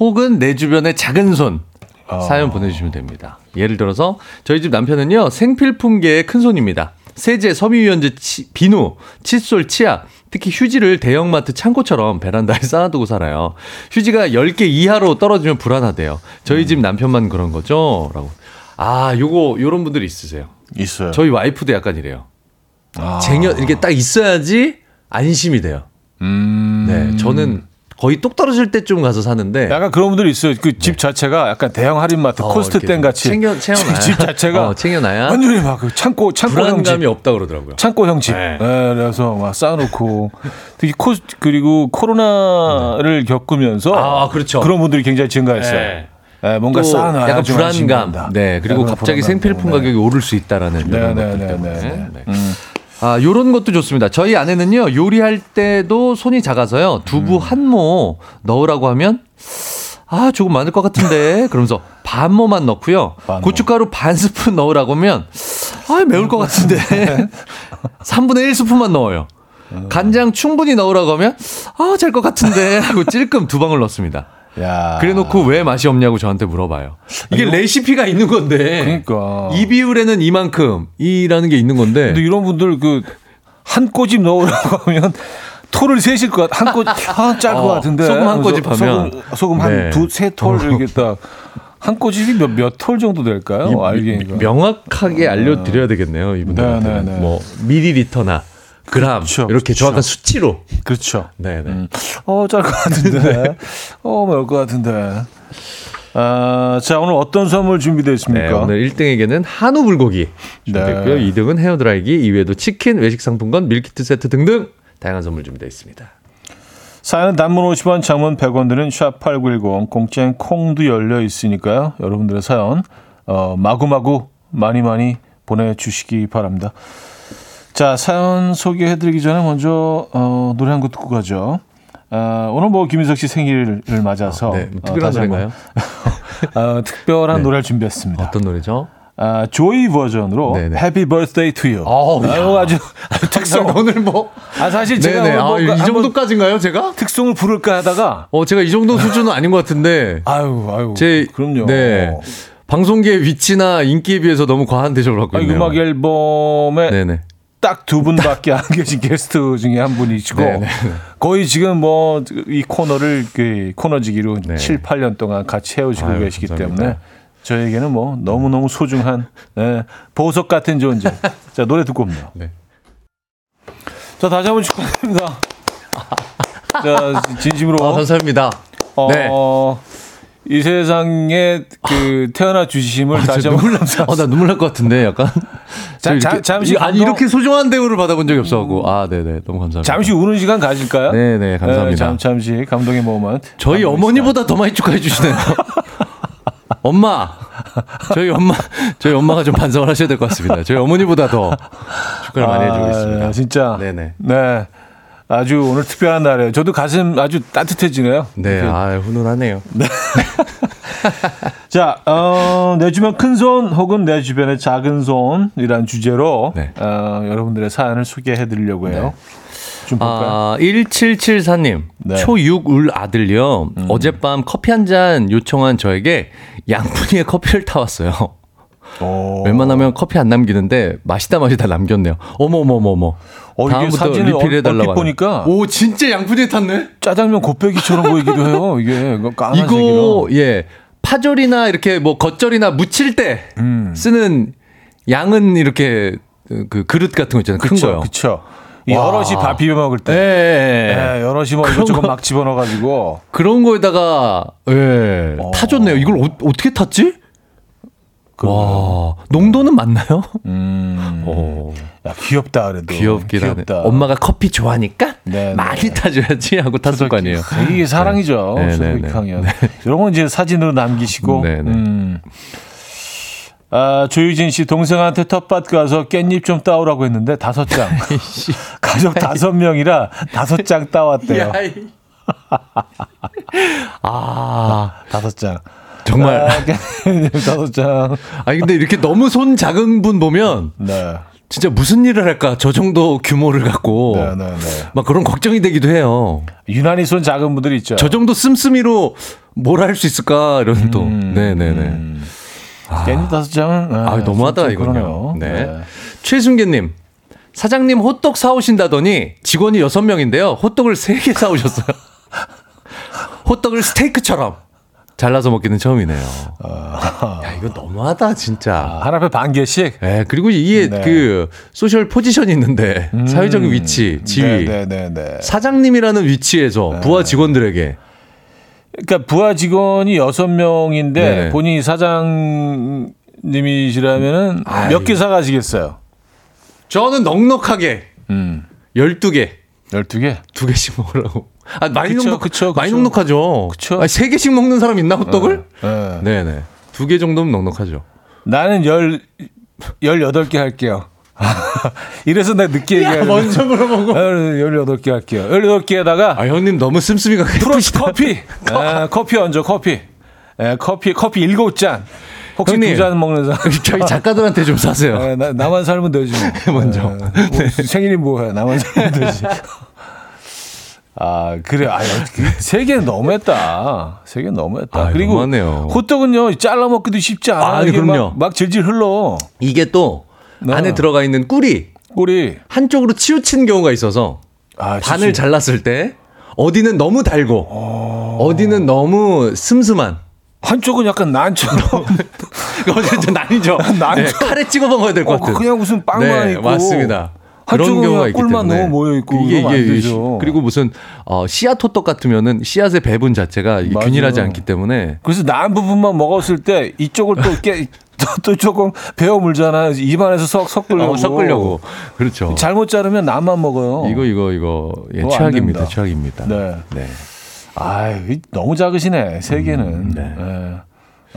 혹은 내 주변의 작은 손 어. 사연 보내주시면 됩니다. 예를 들어서 저희 집 남편은요. 생필품계의 큰 손입니다. 세제, 섬유유연제, 치- 비누, 칫솔, 치약, 특히 휴지를 대형마트 창고처럼 베란다에 *laughs* 쌓아두고 살아요. 휴지가 10개 이하로 떨어지면 불안하대요. 저희 음. 집 남편만 그런 거죠? 라고. 아, 요거, 요런 분들이 있으세요. 있어요. 저희 와이프도 약간 이래요. 아. 쟁여, 이렇게 딱 있어야지 안심이 돼요. 음. 네, 저는 거의 똑 떨어질 때쯤 가서 사는데 약간 그런 분들이 있어요. 그집 자체가 약간 대형 할인마트 네. 어, 코스트 땡 같이 챙겨 채워놔야 *laughs* 집 자체가 어, 챙겨놔야 완전히 막그 창고 창고형 집 불안감이 없다 그러더라고요. 창고형 집. 네. 네, 그래서 막 쌓아놓고 특히 코 그리고 코로나를 겪으면서 아, 그렇죠. 그런 분들이 굉장히 증가했어요. 네. 네, 뭔가 또 쌓아놔야 약간 좀 불안감. 네, 그리고 갑자기 불안감 생필품 때문에. 가격이 오를 수 있다라는 네, 이런 네, 것들 네, 때문에. 네, 네. 네. 음. 아, 요런 것도 좋습니다. 저희 아내는요, 요리할 때도 손이 작아서요, 두부 음. 한모 넣으라고 하면, 아, 조금 많을 것 같은데, *laughs* 그러면서 반 모만 넣고요, 반 모. 고춧가루 반 스푼 넣으라고 하면, 아, 매울 것 같은데, *laughs* 3분의 1 스푼만 넣어요. 간장 충분히 넣으라고 하면, 아, 잘 것 같은데, 하고 찔끔 두 방울 넣습니다. 야. 그래 놓고 왜 맛이 없냐고 저한테 물어봐요. 이게 이거- 레시피가 있는 건데, 그러니까. 이 비율에는 이만큼, 이라는 게 있는 건데, 근데 이런 분들 그 한 꼬집 넣으라고 *laughs* 하면 토를 세실 것 같, 한 꼬집, 아, 짤것 어, 같은데. 소금 한 꼬집 하면. 소금, 소금 네. 한 두, 세 톨 이렇게 딱. 한 꼬집이 몇, 몇 톨 정도 될까요? 이- 알갱이가. 명확하게 알려드려야 되겠네요, 이분들한테. 네, 네, 네. 뭐 미리리터나 그람 그렇죠, 이렇게 그렇죠. 정확한 수치로. 그렇죠. 네, 네. 음. 어, 짤 것 같은데. 어, 매울 것 같은데. 아, 자, 오늘 어떤 선물 준비되어 있습니까? 네, 오늘 1등에게는 한우 불고기 준비됐고요. 네. 2등은 헤어드라이기, 이외에도 치킨, 외식 상품권, 밀키트 세트 등등 다양한 선물 준비되어 있습니다. 사연은 단문 50원, 장문 100원 드는 샵8910 공짜인 콩도 열려 있으니까요. 여러분들의 사연 어, 마구마구 많이 많이 보내주시기 바랍니다. 자, 사연 소개해드리기 전에 먼저 어, 노래 한 곡 듣고 가죠. 아, 오늘 뭐 김인석 씨 생일을 맞아서 네, 뭐 어, 특별한 한번, 노래인가요? *laughs* 어, 특별한 네. 노래를 준비했습니다. 어떤 노래죠? 아, 조이 버전으로 네네. Happy Birthday to You. 어우, 야. 아, 아주 특성 *laughs* 오늘 뭐 아 사실 제가 네네. 뭐, 아, 이 정도까지인가요, 제가? 특송을 부를까 하다가 어, 제가 이 정도 수준은 아닌 것 같은데. *laughs* 아유 아유 제 그럼요. 네. 방송계의 위치나 인기에 비해서 너무 과한 대접을 받고 아, 있네요. 음악 앨범에 네네. 딱 두 분밖에 안 계신 게스트 중에 한 분이시고 네네. 거의 지금 뭐 이 코너를 그 코너지기로 네. 7, 8년 동안 같이 해오시고 아유, 계시기 감사합니다. 때문에 저에게는 뭐 너무 너무 소중한 예, 보석 같은 존재. 자, 노래 듣고 옵니다. 네. 자, 다시 한번 축하드립니다. 자, 진심으로 아, 감사합니다. 어, 네. 이 세상에 그 태어나 주심을 다시 저 한번 눈물 나, 어, 나 눈물 날 것 같은데, 약간. *laughs* 자, 저 자, 잠시 이- 아니, 이렇게 소중한 대우를 받아본 적이 없어갖고. 아, 네네. 너무 감사합니다. 잠시 우는 시간 가질까요? 네네, 감사합니다. 네, 잠, 잠시 감동의 모먼트. 저희 어머니보다 더 많이 축하해 주시네요. *laughs* 엄마, 저희 엄마, 저희 엄마가 좀 반성을 하셔야 될 것 같습니다. 저희 어머니보다 더 축하를 많이 해주고 있습니다. 아, 진짜. 네네. 네. 아주 오늘 특별한 날이에요. 저도 가슴 아주 따뜻해지네요. 네, 이렇게. 아, 훈훈하네요. *laughs* 자, 어, 내 주변 큰 손 혹은 내 주변의 작은 손이란 주제로 네. 어, 여러분들의 사연을 소개해 드리려고 해요. 좀 볼까요? 아, 1774님. 네. 초6 울 아들요. 어젯밤 커피 한 잔 요청한 저에게 양푼이의 커피를 타왔어요. 오. 웬만하면 커피 안 남기는데 마시다 마시다 남겼네요. 어머 어머 어머 어머. 어, 사진을 얼- 얼핏 보니까 오 진짜 양푼이 탔네. 짜장면 곱빼기처럼 보이기도 해요. 이게 까만색이라. 이거 예 파절이나 이렇게 뭐 겉절이나 무칠 때 음. 쓰는 양은 이렇게 그 그릇 같은 거 있잖아요. 큰 그쵸, 거요. 와. 여럿이 밥 비벼 먹을 예, 때. 예, 예. 네, 여럿이 뭐 이것저것 거- 막 집어넣어가지고. 그런 거에다가 예 어. 타줬네요. 이걸 어, 어떻게 탔지? 와 농도는 맞나요? 음. 오, 야, 귀엽다, 그래도. 귀엽긴 하네. 귀엽다. 엄마가 커피 좋아하니까 네, 많이 네. 타줘야지 하고 탔을 거 아니에요. 이게 사랑이죠. 네, 네. 강연. 이런 건 이제 사진으로 남기시고. 네, 네. 음. 아, 조유진 씨 동생한테 텃밭 가서 깻잎 좀 따오라고 했는데 다섯 장. *laughs* 가족 다섯 명이라 다섯 장 따왔대요. *laughs* 아 다섯 장. 정말 아, *laughs* 다섯 장. 아니 근데 이렇게 너무 손 작은 분 보면 네. 진짜 무슨 일을 할까 저 정도 규모를 갖고 네, 네, 네. 막 그런 걱정이 되기도 해요. 유난히 손 작은 분들 있죠. 저 정도 씀씀이로 뭘 할 수 있을까 이런 또 음, 네네네. 음. 깻잎 다섯 장은 아, 아, 너무하다, 이거는요. 그러네요. 네. 최순계님, 사장님 호떡 사오신다더니 직원이 여섯 명인데요. 호떡을 세 개 사오셨어요. *laughs* 호떡을 스테이크처럼 잘라서 먹기는 처음이네요. 야, 이거 너무하다, 진짜. 한 앞에 반 개씩. 예, 그리고 이게 네. 그 소셜 포지션이 있는데 사회적인 위치, 지위. 네, 네, 네, 네. 사장님이라는 위치에서 부하 직원들에게 그러니까 부하 직원이 여섯 명인데. 본인이 사장님이시라면은 아이. 몇개 사가시겠어요? 저는 넉넉하게 음, 12개, 12개? 두 개씩 먹으라고. 아, 많이 그쵸, 넉넉, 그쵸, 많이 그쵸. 넉넉하죠. 그쵸. 아니, 세 개씩 먹는 사람 있나 호떡을? 네. 네 네. 두 개 정도면 넉넉하죠. 나는 열, 18개 할게요. *laughs* 이래서 내가 늦게 얘기하는 물어보고. 18개 할게요. 18개에다가 아, 형님 너무 씀씀이가 프로스 커피. 아, 커피 얹어, 커피. 예, 커피, 커피 7잔. 혹시 형님. 두잔 먹는 사람? *laughs* 저희 작가들한테 좀 사세요. 예, 나, 나만 살면 되지. 뭐. *laughs* 먼저. 예, 뭐 생일이 뭐야? 나만 살면 되지. 아, 그래. 아, 세 개는 너무했다. 세 개는 너무했다. 아, 그리고 너무하네요. 호떡은요, 잘라 먹기도 쉽지 않아. 아, 그럼요. 막, 막 질질 흘러. 이게 또 네. 안에 들어가 있는 꿀이 꿀이. 한쪽으로 치우친 경우가 있어서 아, 반을. 잘랐을 때 어디는 너무 달고 어... 디는 너무 슴슴한 한쪽은 약간 난처럼. *laughs* 진짜 난이죠. *laughs* 난이죠. 네, 칼에 찍어 먹어야 될것 어, 같은. 그냥 무슨 빵만 네, 있고. 맞습니다. 그런 경우가 있기 꿀만 때문에 너무 모여 있고 이게 이게 되죠. 그리고 무슨 어, 씨앗 호떡 같으면은 씨앗의 배분 자체가 맞아요. 균일하지 않기 때문에 그래서 난 부분만 먹었을 때 이쪽을 또 깨, *laughs* 또, 또 조금 베어 물잖아요. 입안에서 석, 섞으려고. 어, 섞으려고 그렇죠. 잘못 자르면 난만 먹어요. 이거 이거 이거 예, 최악입니다. 최악입니다. 네. 네. 아, 너무 작으시네. 세 개는. 네. 예.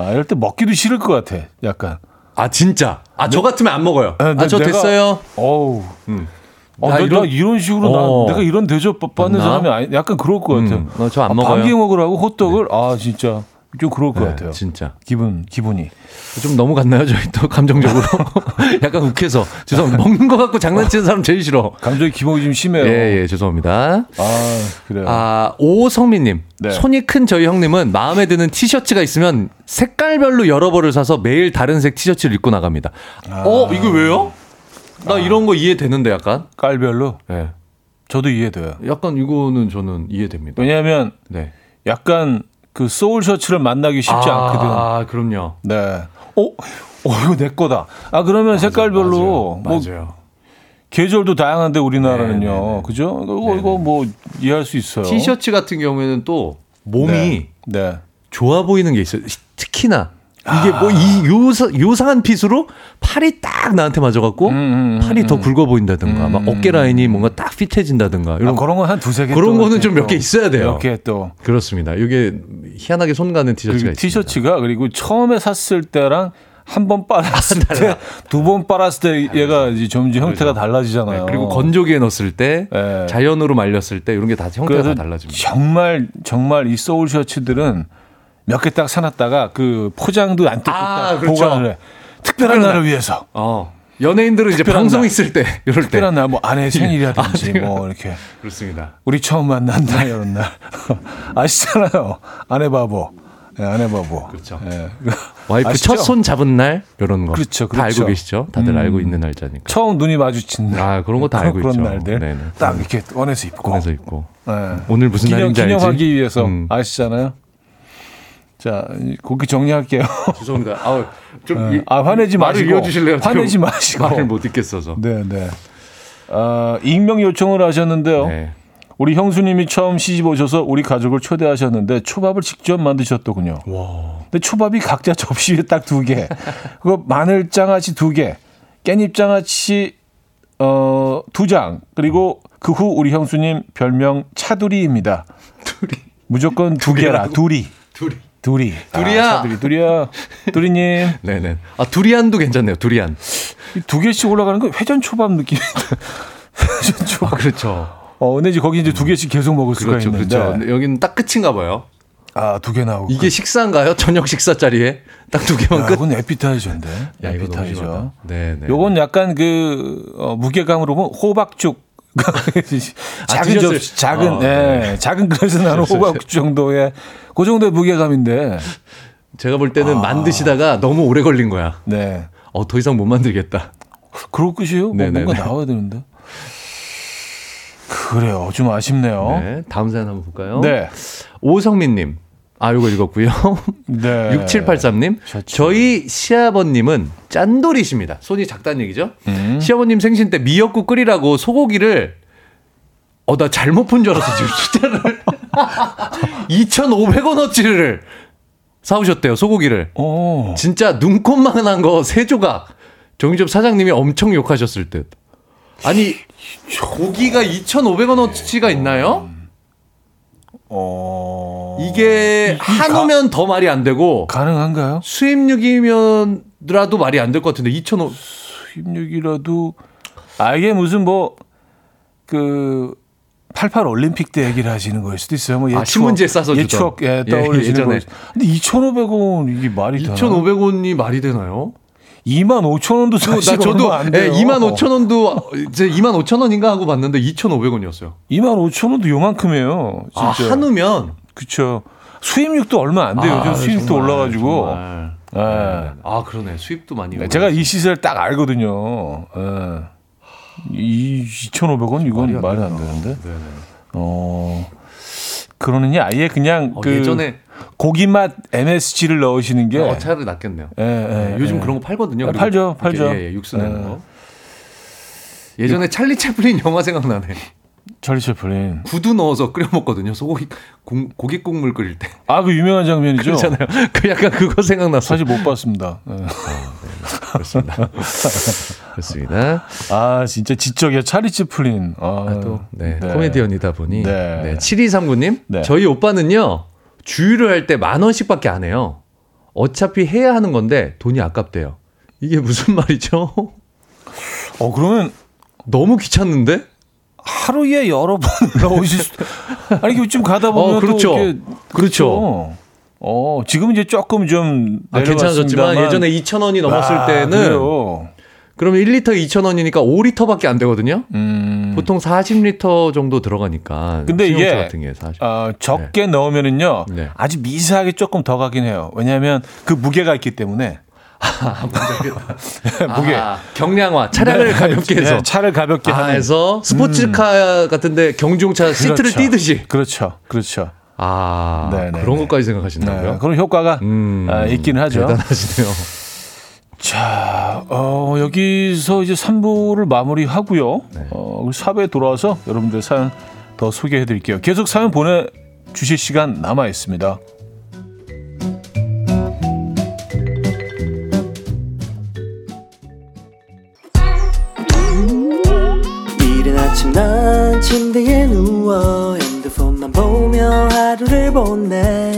아, 이럴 때 먹기도 싫을 것 같아. 약간. 아 진짜. 아 저 같으면 안 먹어요. 네, 아저 내가- 됐어요. 어우. 음. 어, 나 나, 이런- 나 이런 식으로 어. 나, 내가 이런 대접 받는 맞나? 사람이 아니, 약간 그럴 것 같아요. 음, 어, 저안 아, 먹어요. 네. 반개 먹으라고 호떡을 아 진짜 좀 그럴 것 네, 같아요. 진짜. 기분 기분이. 좀 너무 갔나요? 저희 또 감정적으로. *laughs* 약간 욱해서. 죄송합니다. 먹는 거 갖고 장난치는 사람 제일 싫어. 감정의 기복이 좀 심해요. 예, 예, 죄송합니다. 아 그래요. 아, 오성민님. 네. 손이 큰 저희 형님은 마음에 드는 티셔츠가 있으면 색깔별로 여러 벌을 사서 매일 다른 색 티셔츠를 입고 나갑니다. 아. 어, 이거 왜요? 나 이런 거 이해되는데 약간. 깔별로 예. 저도 이해돼요. 약간 이거는 저는 이해됩니다. 왜냐하면 네. 약간 그 소울 셔츠를 만나기 쉽지 아, 않거든. 아, 그럼요. 네. 어, 어 이거 내 거다. 아 그러면 색깔별로 맞아요. 뭐 맞아요. 계절도 다양한데 우리나라는요. 네, 네, 네. 그죠? 이거 이거 뭐 이해할 수 있어요. 티셔츠 같은 경우에는 또 몸이 네. 네. 좋아 보이는 게 있어요. 특히나 이게 뭐 이 요사, 요상한 핏으로 팔이 딱 나한테 맞아갖고 음, 음, 팔이 더 굵어 보인다든가 막 어깨 라인이 뭔가 딱 핏해진다든가 이런 아, 그런 건한 두세 개. 그런 또 거는 좀 몇개또 있어야 돼요. 몇 개 또. 그렇습니다. 이게 희한하게 손 가는 티셔츠가. 티셔츠가 그리고 처음에 샀을 때랑 한번 *laughs* 빨았을 때, 두 번 빨았을 때 얘가 이제 점점 형태가 달라지잖아요. 네, 그리고 건조기에 넣었을 때 네. 자연으로 말렸을 때 이런 게 다 형태가 다 달라집니다. 정말 정말 이 소울 셔츠들은 몇 개 딱 사놨다가 그 포장도 안 뜯고 아, 딱 그렇죠. 보관을 해. 특별한 날을 위해서. 어. 연예인들은 이제 방송 날. 있을 때 이럴 때 특별한 날, 뭐 아내 *laughs* 생일이라든지 아, 뭐 이렇게 그렇습니다. 우리 처음 만난 날 이런 날 *laughs* 아시잖아요. 아내 바보, 네, 아내 바보. 그렇죠. 예. *laughs* 와이프? 첫 손 잡은 날 이런 거. 그렇죠, 다 그렇죠. 알고 계시죠? 다들 음. 알고 있는 날짜니까. 처음 눈이 마주친 날. 아, 그런 거 다 알고 그런 있죠. 날들 네네. 딱 이렇게 꺼내서 입고. 꺼내서 입고. 네. 오늘 무슨 기념, 날인지 알지? 기념하기 위해서 음. 아시잖아요. 자, 곡기 정리할게요. *laughs* 죄송합니다. 아우, 좀 네. 이- 아, 화내지 말을 마시고. 이어주실래요? 화내지 마시고. 말을 못 듣겠어서. 네, 네. 아, 익명 요청을 하셨는데요. 네. 우리 형수님이 처음 시집 오셔서 우리 가족을 초대하셨는데 초밥을 직접 만드셨더군요. 근데 초밥이 각자 접시 위에 딱 두 개. 그거 마늘 장아찌 두 개. 깻잎 장아찌 어, 두 장. 그리고 그 후 우리 형수님 별명 차두리입니다. *laughs* 둘이. 무조건 두 개라. 두리. 둘이. 두리. 두리야. 아, 차두리. 두리야. 두리님. 네네. 아, 두리안도 괜찮네요. 두리안. 이두 개씩 올라가는 건 회전 초밥 느낌인데. *laughs* 회전 아, 초밥. 그렇죠. 어, 근데 이제 거기 이제 두 개씩 계속 먹을 수가 그렇죠. 있는데. 그렇죠. 여기는 딱 끝인가 봐요. 아, 두 개 나오고. 이게 식사인가요? 저녁 식사 자리에 딱 두 개만 야, 끝. 이건 에피타이저인데. 야. 에피타이저. 네 네. 요건 약간 그 어, 무게감으로 보면 호박죽. *laughs* 작은 드셨을- 접시, 작은, 어, 네. 작은 그릇에 나는 호박죽 정도의 그 정도의 무게감인데. 제가 볼 때는 아. 만드시다가 너무 오래 걸린 거야. 네. 어, 더 이상 못 만들겠다. 그럴 것이요? 뭐. 뭔가 나와야 되는데. 그래요. 좀 아쉽네요. 네. 다음 사연 한번 볼까요? 네. 오성민님. 아, 요거 읽었고요. *laughs* 네. 6783님. 좋죠. 저희 시아버님은 짠돌이십니다. 손이 작다는 얘기죠? 음. 시아버님 생신 때 미역국 끓이라고 소고기를 어, 나 잘못 본 줄 알았어, 지금 숫자를. *laughs* 2,500원어치를 사오셨대요, 소고기를. 오. 진짜 눈꽃만한 거 세 조각. 정유접 사장님이 엄청 욕하셨을 듯. 아니, 고기가 2,500원어치가 있나요? 어. 이게 한우면 더 말이 안 되고 가능한가요? 수입육이면라도 말이 안 될 것 같은데 2,500 수입력이라도 아 이게 무슨 뭐그 88 올림픽 때 얘기를 하시는 거일 수도 있어요. 뭐 아, 신문지에 싸서 예. 추억 예, 예, 떠올리시는 예전에. 거예요. 근데 2,500원 이게 말이 되나? 2,500원이 말이 되나요? 2만 5천 원도 사실 나 저도 안 예, 돼요. 2만 5천 원도 이제 2만 5천 원인가 하고 봤는데 2,500원이었어요. 2만 5천 원도 요만큼이에요. 아, 진짜. 한우면 그쵸. 수입육도 얼마 안 돼요. 요즘 수입도 정말, 올라가지고. 정말. 예. 아, 그러네. 수입도 많이. 네, 제가 이 시세를 딱 알거든요. 예. 이 2,500원 이건 말이 안 되는데. 네네. 어. 그러느니 아예 그냥 어, 그 예전에 고기 맛 MSG를 넣으시는 게 어, 차라리 낫겠네요. 예, 예, 네, 요즘 예. 그런 거 팔거든요. 아, 그리고 팔죠, 팔죠. 예, 예, 육수 내는 예. 거. 예전에 찰리 채플린 영화 생각나네. 찰리 채플린. 구두 넣어서 끓여 먹거든요. 소고기 국- 고기 국물 끓일 때. 아, 그 유명한 장면이죠. 그렇잖아요. 그 약간 그거 생각났어. 사실 못 봤습니다. 예. 그렇습니다. *laughs* 그렇습니다. 아, 진짜 지적이야. 찰리 채플린. 아, 또 네, 코미디언이다 보니 네. 네. 7239님 네. 저희 오빠는요 주유를 할 때 만 원씩밖에 안 해요. 어차피 해야 하는 건데 돈이 아깝대요. 이게 무슨 말이죠? 어, 그러면 너무 귀찮는데? 하루에 여러 번 *laughs* 나오실 수. 아니 요즘 가다 보면 어, 그렇죠. 또 이렇게 그렇죠. 어, 지금 이제 조금 좀 아, 괜찮아졌지만 예전에 2,000원이 넘었을 아, 때는 그래요. 그러면 1리터 2,000원이니까 5리터밖에 안 되거든요. 음. 보통 40리터 정도 들어가니까. 근데 이게 같은 게 40. 어, 적게 넣으면은요 네. 아주 미세하게 조금 더 가긴 해요. 왜냐하면 그 무게가 있기 때문에 *laughs* *laughs* 무게 아, 경량화 차량을 가볍게 해서 네, 차를 가볍게 아, 해서 스포츠카 같은데 경주용차 시트를 그렇죠. 띄듯이 그렇죠, 그렇죠. 아 네, 네, 그런 네. 것까지 네, 생각하신다고요? 그런 효과가 음, 아, 있기는 하죠. 대단하시네요. 자, 어, 여기서 이제 3부를 마무리하고요. 네. 어, 4부에 돌아와서 여러분들 사연 더 소개해 드릴게요. 계속 사연 보내 주실 시간 남아 있습니다. 이른 아침 난 침대에 누워 핸드폰만 보며 하루를 보내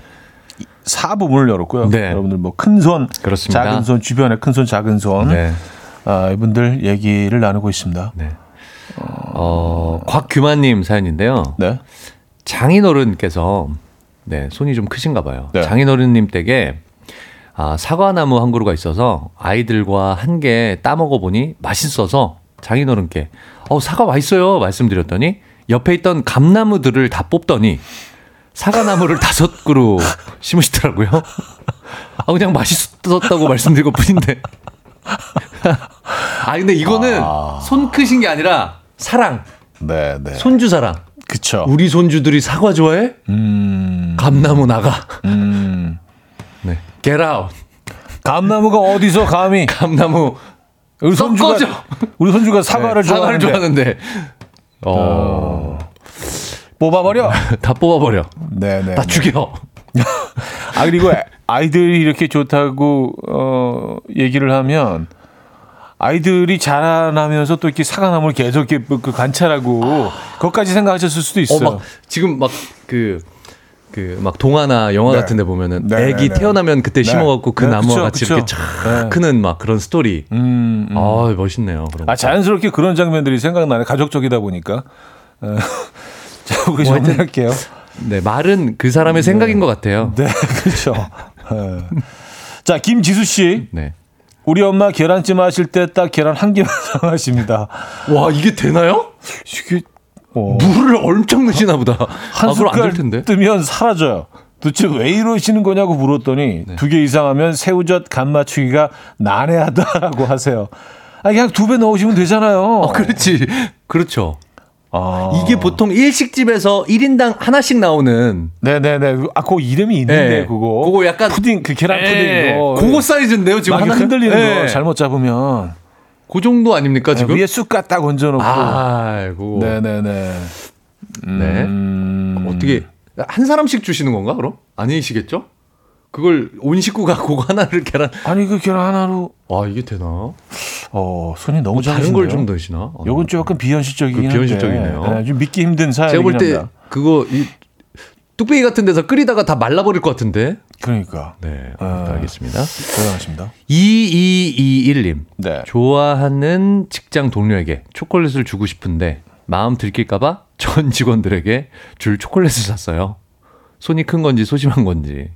4부 문을 열었고요. 네. 여러분들 뭐 큰 손, 그렇습니다. 작은 손 주변에 큰 손, 작은 손 네. 아, 이분들 얘기를 나누고 있습니다. 네. 어, 곽규만님 사연인데요. 네. 장인어른께서 네 손이 좀 크신가 봐요. 네. 장인어른님 댁에 아, 사과나무 한 그루가 있어서 아이들과 한 개 따먹어 보니 맛있어서 장인어른께 어 사과 맛있어요 말씀드렸더니 옆에 있던 감나무들을 다 뽑더니 사과나무를 다섯 그루 심으시더라고요. 아 그냥 맛있었다고 말씀드릴 것 뿐인데. 아 근데 이거는 손 크신 게 아니라 사랑 네, 네. 손주 사랑. 그쵸. 우리 손주들이 사과 좋아해? 음, 감나무 나가. 음. 네. Get out. 감나무가 어디서 감히 감나무 우리 손주가. 우리 손주가 사과를 네, 사과를 좋아하는데 좋아하는데. 어. 뽑아버려. *laughs* 다 뽑아버려. 네, 네. 다 네. 죽여. *laughs* 아 그리고 아이들이 이렇게 좋다고 어 얘기를 하면 아이들이 자라나면서 또 이렇게 사과나무를 계속 이렇게 그 관찰하고 그것까지 생각하셨을 수도 어, 있어요. 막 지금 막 그 그 막 동화나 영화 네. 같은 데 보면은 네, 애기 네, 네. 태어나면 그때 네. 심어갖고 그 네, 나무가 그쵸, 같이 그쵸. 이렇게 쫙 네. 크는 막 그런 스토리. 음, 음. 아 멋있네요. 아 자연스럽게 그런 장면들이 생각나네. 가족적이다 보니까. 어, 자, 우리 뭐 정리할게요. 네 말은 그 사람의 생각인 것 같아요. 네, *laughs* 그렇죠. 어. 자, 김지수 씨. 네. 우리 엄마 계란찜 하실 때 딱 계란 한 개만 *laughs* 사하십니다. 와 이게 되나요? 이게 어, 물을 엄청 넣으시나 보다. 한 아, 숟갈 텐데. 뜨면 사라져요. 도대체 왜 이러시는 거냐고 물었더니 네. 두개 이상 하면 새우젓 간 맞추기가 난해하다라고 하세요. 아 그냥 두 배 넣으시면 되잖아요. 어, 그렇지. 그렇죠. 아. 이게 보통 일식집에서 1인당 하나씩 나오는 네네네. 아, 그 이름이 있는데 네. 그거. 그거 약간- 푸딩 그 계란 푸딩 예, 이거. 그거 사이즈인데요, 지금 막 하나 흔들리는 예. 거 잘못 잡으면 그 정도 아닙니까, 지금? 위에 쑥갓 딱 얹어놓고. 아이고. 네네네. 음, 어떻게 한 사람씩 주시는 건가, 그럼? 아니시겠죠? 그걸 온 식구가 *laughs* 그거 하나를 계란 아니 그 계란 하나로 와, 이게 되나? 어 손이 너무 작으신데요. 걸 좀? 아, 요건 조금 비현실적이긴 그 비현실적이네요. 한데 네, 좀 믿기 힘든 사연이긴 제가 볼 때. 그거 이 뚝배기 같은 데서 끓이다가 다 말라버릴 것 같은데. 그러니까 네, 아. 알겠습니다. 대단하십니다. 2221님. 네. 좋아하는 직장 동료에게 초콜릿을 주고 싶은데 마음 들킬까봐 전 직원들에게 줄 초콜릿을 샀어요. 손이 큰 건지 소심한 건지.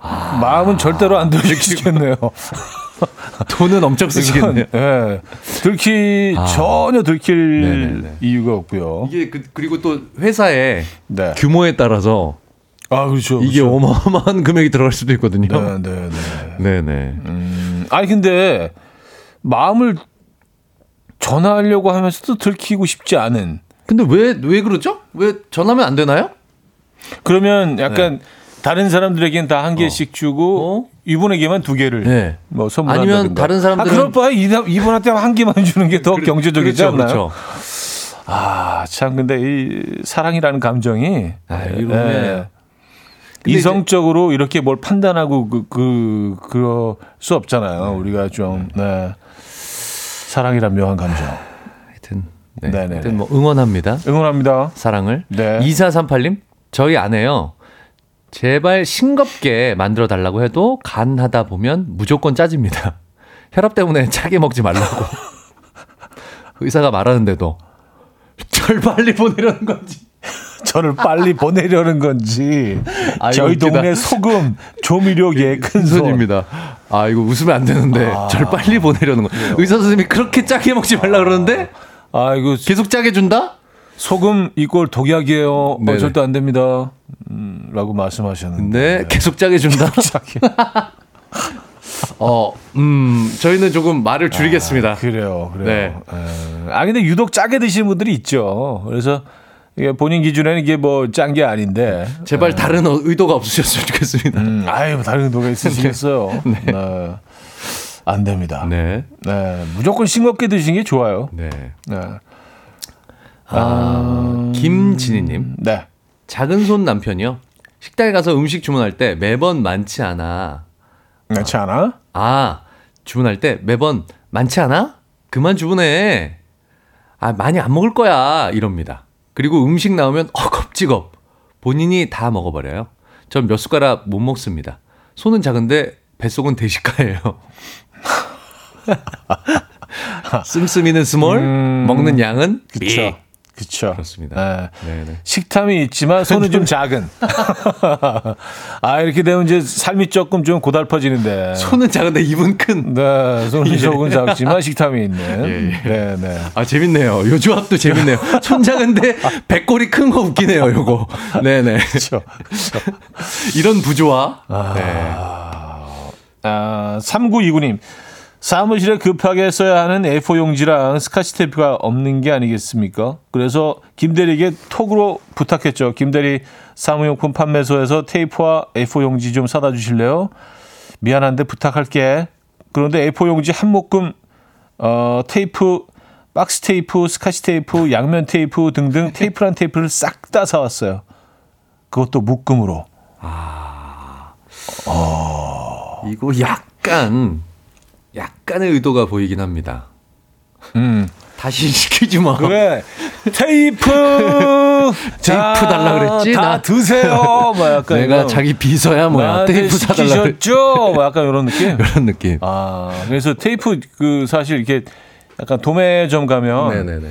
마음은 절대로 안 *laughs* 들키시겠네요. *laughs* *laughs* 돈은 엄청 쓰시겠네요. 예. 들키 아. 전혀 들킬 네네네. 이유가 없고요. 이게 그, 리고 또 회사의 네. 규모에 따라서 아 그렇죠. 이게 그렇죠. 어마어마한 금액이 들어갈 수도 있거든요. 네, 네, 네. 네네. 음, 아니 근데 마음을 전하려고 하면서도 들키고 싶지 않은. 근데 왜왜 그러죠? 왜 전하면 안 되나요? 그러면 약간 다른 사람들에게는 다한 개씩 주고 어? 이분에게만 두 개를 네. 뭐 선물한다든가. 아니면 다른 사람들은- 아, 그럴 바에 이- 이분한테 한 개만 주는 게 *laughs* 더 경제적이지 그렇죠, 않나요? 그렇죠. 아, 참 근데 이 사랑이라는 감정이 아, 왜 근데 이성적으로 이렇게 뭘 판단하고 그, 그, 그럴 수 없잖아요. 우리가 좀, 네. 사랑이란 묘한 감정. 하여튼, 네. 네네네. 하여튼 뭐 응원합니다. 응원합니다. 사랑을. 네. 2438님, 저희 아내요. 제발 싱겁게 만들어 달라고 해도 간 하다 보면 무조건 짜집니다. *laughs* 혈압 때문에 짜게 먹지 말라고. *laughs* 의사가 말하는데도 절 빨리 보내려는 건지. *laughs* 저를 빨리 보내려는 건지. 아, 저희 웃기다. 동네 소금, 조미료계 큰 손. 손입니다. 아 이거 웃으면 안 되는데 절 빨리 보내려는 거. 의사 선생님이 그렇게 짜게 먹지 말라 그러는데 아, 이거 계속 짜게 준다? 소금 이꼴 독약이에요. 어. 절대 안 됩니다. 음, 라고 말씀하셨는데. 네, 계속 짜게 준다. *laughs* 어, 음, 저희는 조금 말을 줄이겠습니다. 그래요, 그래요. 네. 에, 아 근데 유독 짜게 드시는 분들이 있죠. 그래서 이게 본인 기준에는 이게 뭐 짠 게 아닌데. 제발 다른 어- 의도가 없으셨으면 좋겠습니다. 음, 아유 다른 노가 있으시겠어요. *laughs* 네. 안 됩니다. 네. 네, 무조건 싱겁게 드시는 게 좋아요. 네. 네. 아, 김진희님, 네. 작은 손 남편이요. 식당에 가서 음식 주문할 때 매번 많지 않아. 그렇지 않아? 아, 주문할 때 매번 많지 않아? 그만 주문해. 아, 많이 안 먹을 거야. 이럽니다. 그리고 음식 나오면 허겁지겁. 본인이 다 먹어버려요. 전 몇 숟가락 못 먹습니다. 손은 작은데 뱃속은 대식가예요. *laughs* *laughs* 씀씀이는 small, 음, 먹는 양은 그쵸. big. 그쵸. 그렇습니다. 네. 네, 네. 식탐이 있지만 손은 좀 작은. *laughs* 아, 이렇게 되면 이제 삶이 조금 좀 고달퍼지는데. 손은 작은데 입은 큰. 네, 손은 조금 작지만 식탐이 있는. *laughs* 예, 예. 네, 네. 아, 재밌네요. 요 조합도 재밌네요. *laughs* 손 작은데 배꼽이 큰 거 웃기네요, 요거. 네 네. 그렇죠. 이런 부조화. 네. 아, 3929님. 사무실에 급하게 써야 하는 A4 용지랑 스카치 테이프가 없는 게 아니겠습니까? 그래서 김대리에게 톡으로 부탁했죠. 김대리 사무용품 판매소에서 테이프와 A4 용지 좀 사다 주실래요? 미안한데 부탁할게. 그런데 A4 용지 한 묶음 어, 테이프, 박스 테이프, 스카치 테이프, 양면 테이프 등등 테이프란 테이프를 싹 다 사왔어요. 그것도 묶음으로. 이거 약간, 약간의 의도가 보이긴 합니다. 음. 다시 시키지 마. 그래 테이프 *laughs* 테이프 달라 그랬지? 다 나- 드세요 뭐 약간 내가. 자기 비서야 뭐야. 테이프 사달라 그랬 시키셨죠 뭐 약간 이런 느낌 *laughs* 이런 느낌. 아 그래서 테이프 그 사실 이렇게 약간 도매점 가면 네네네.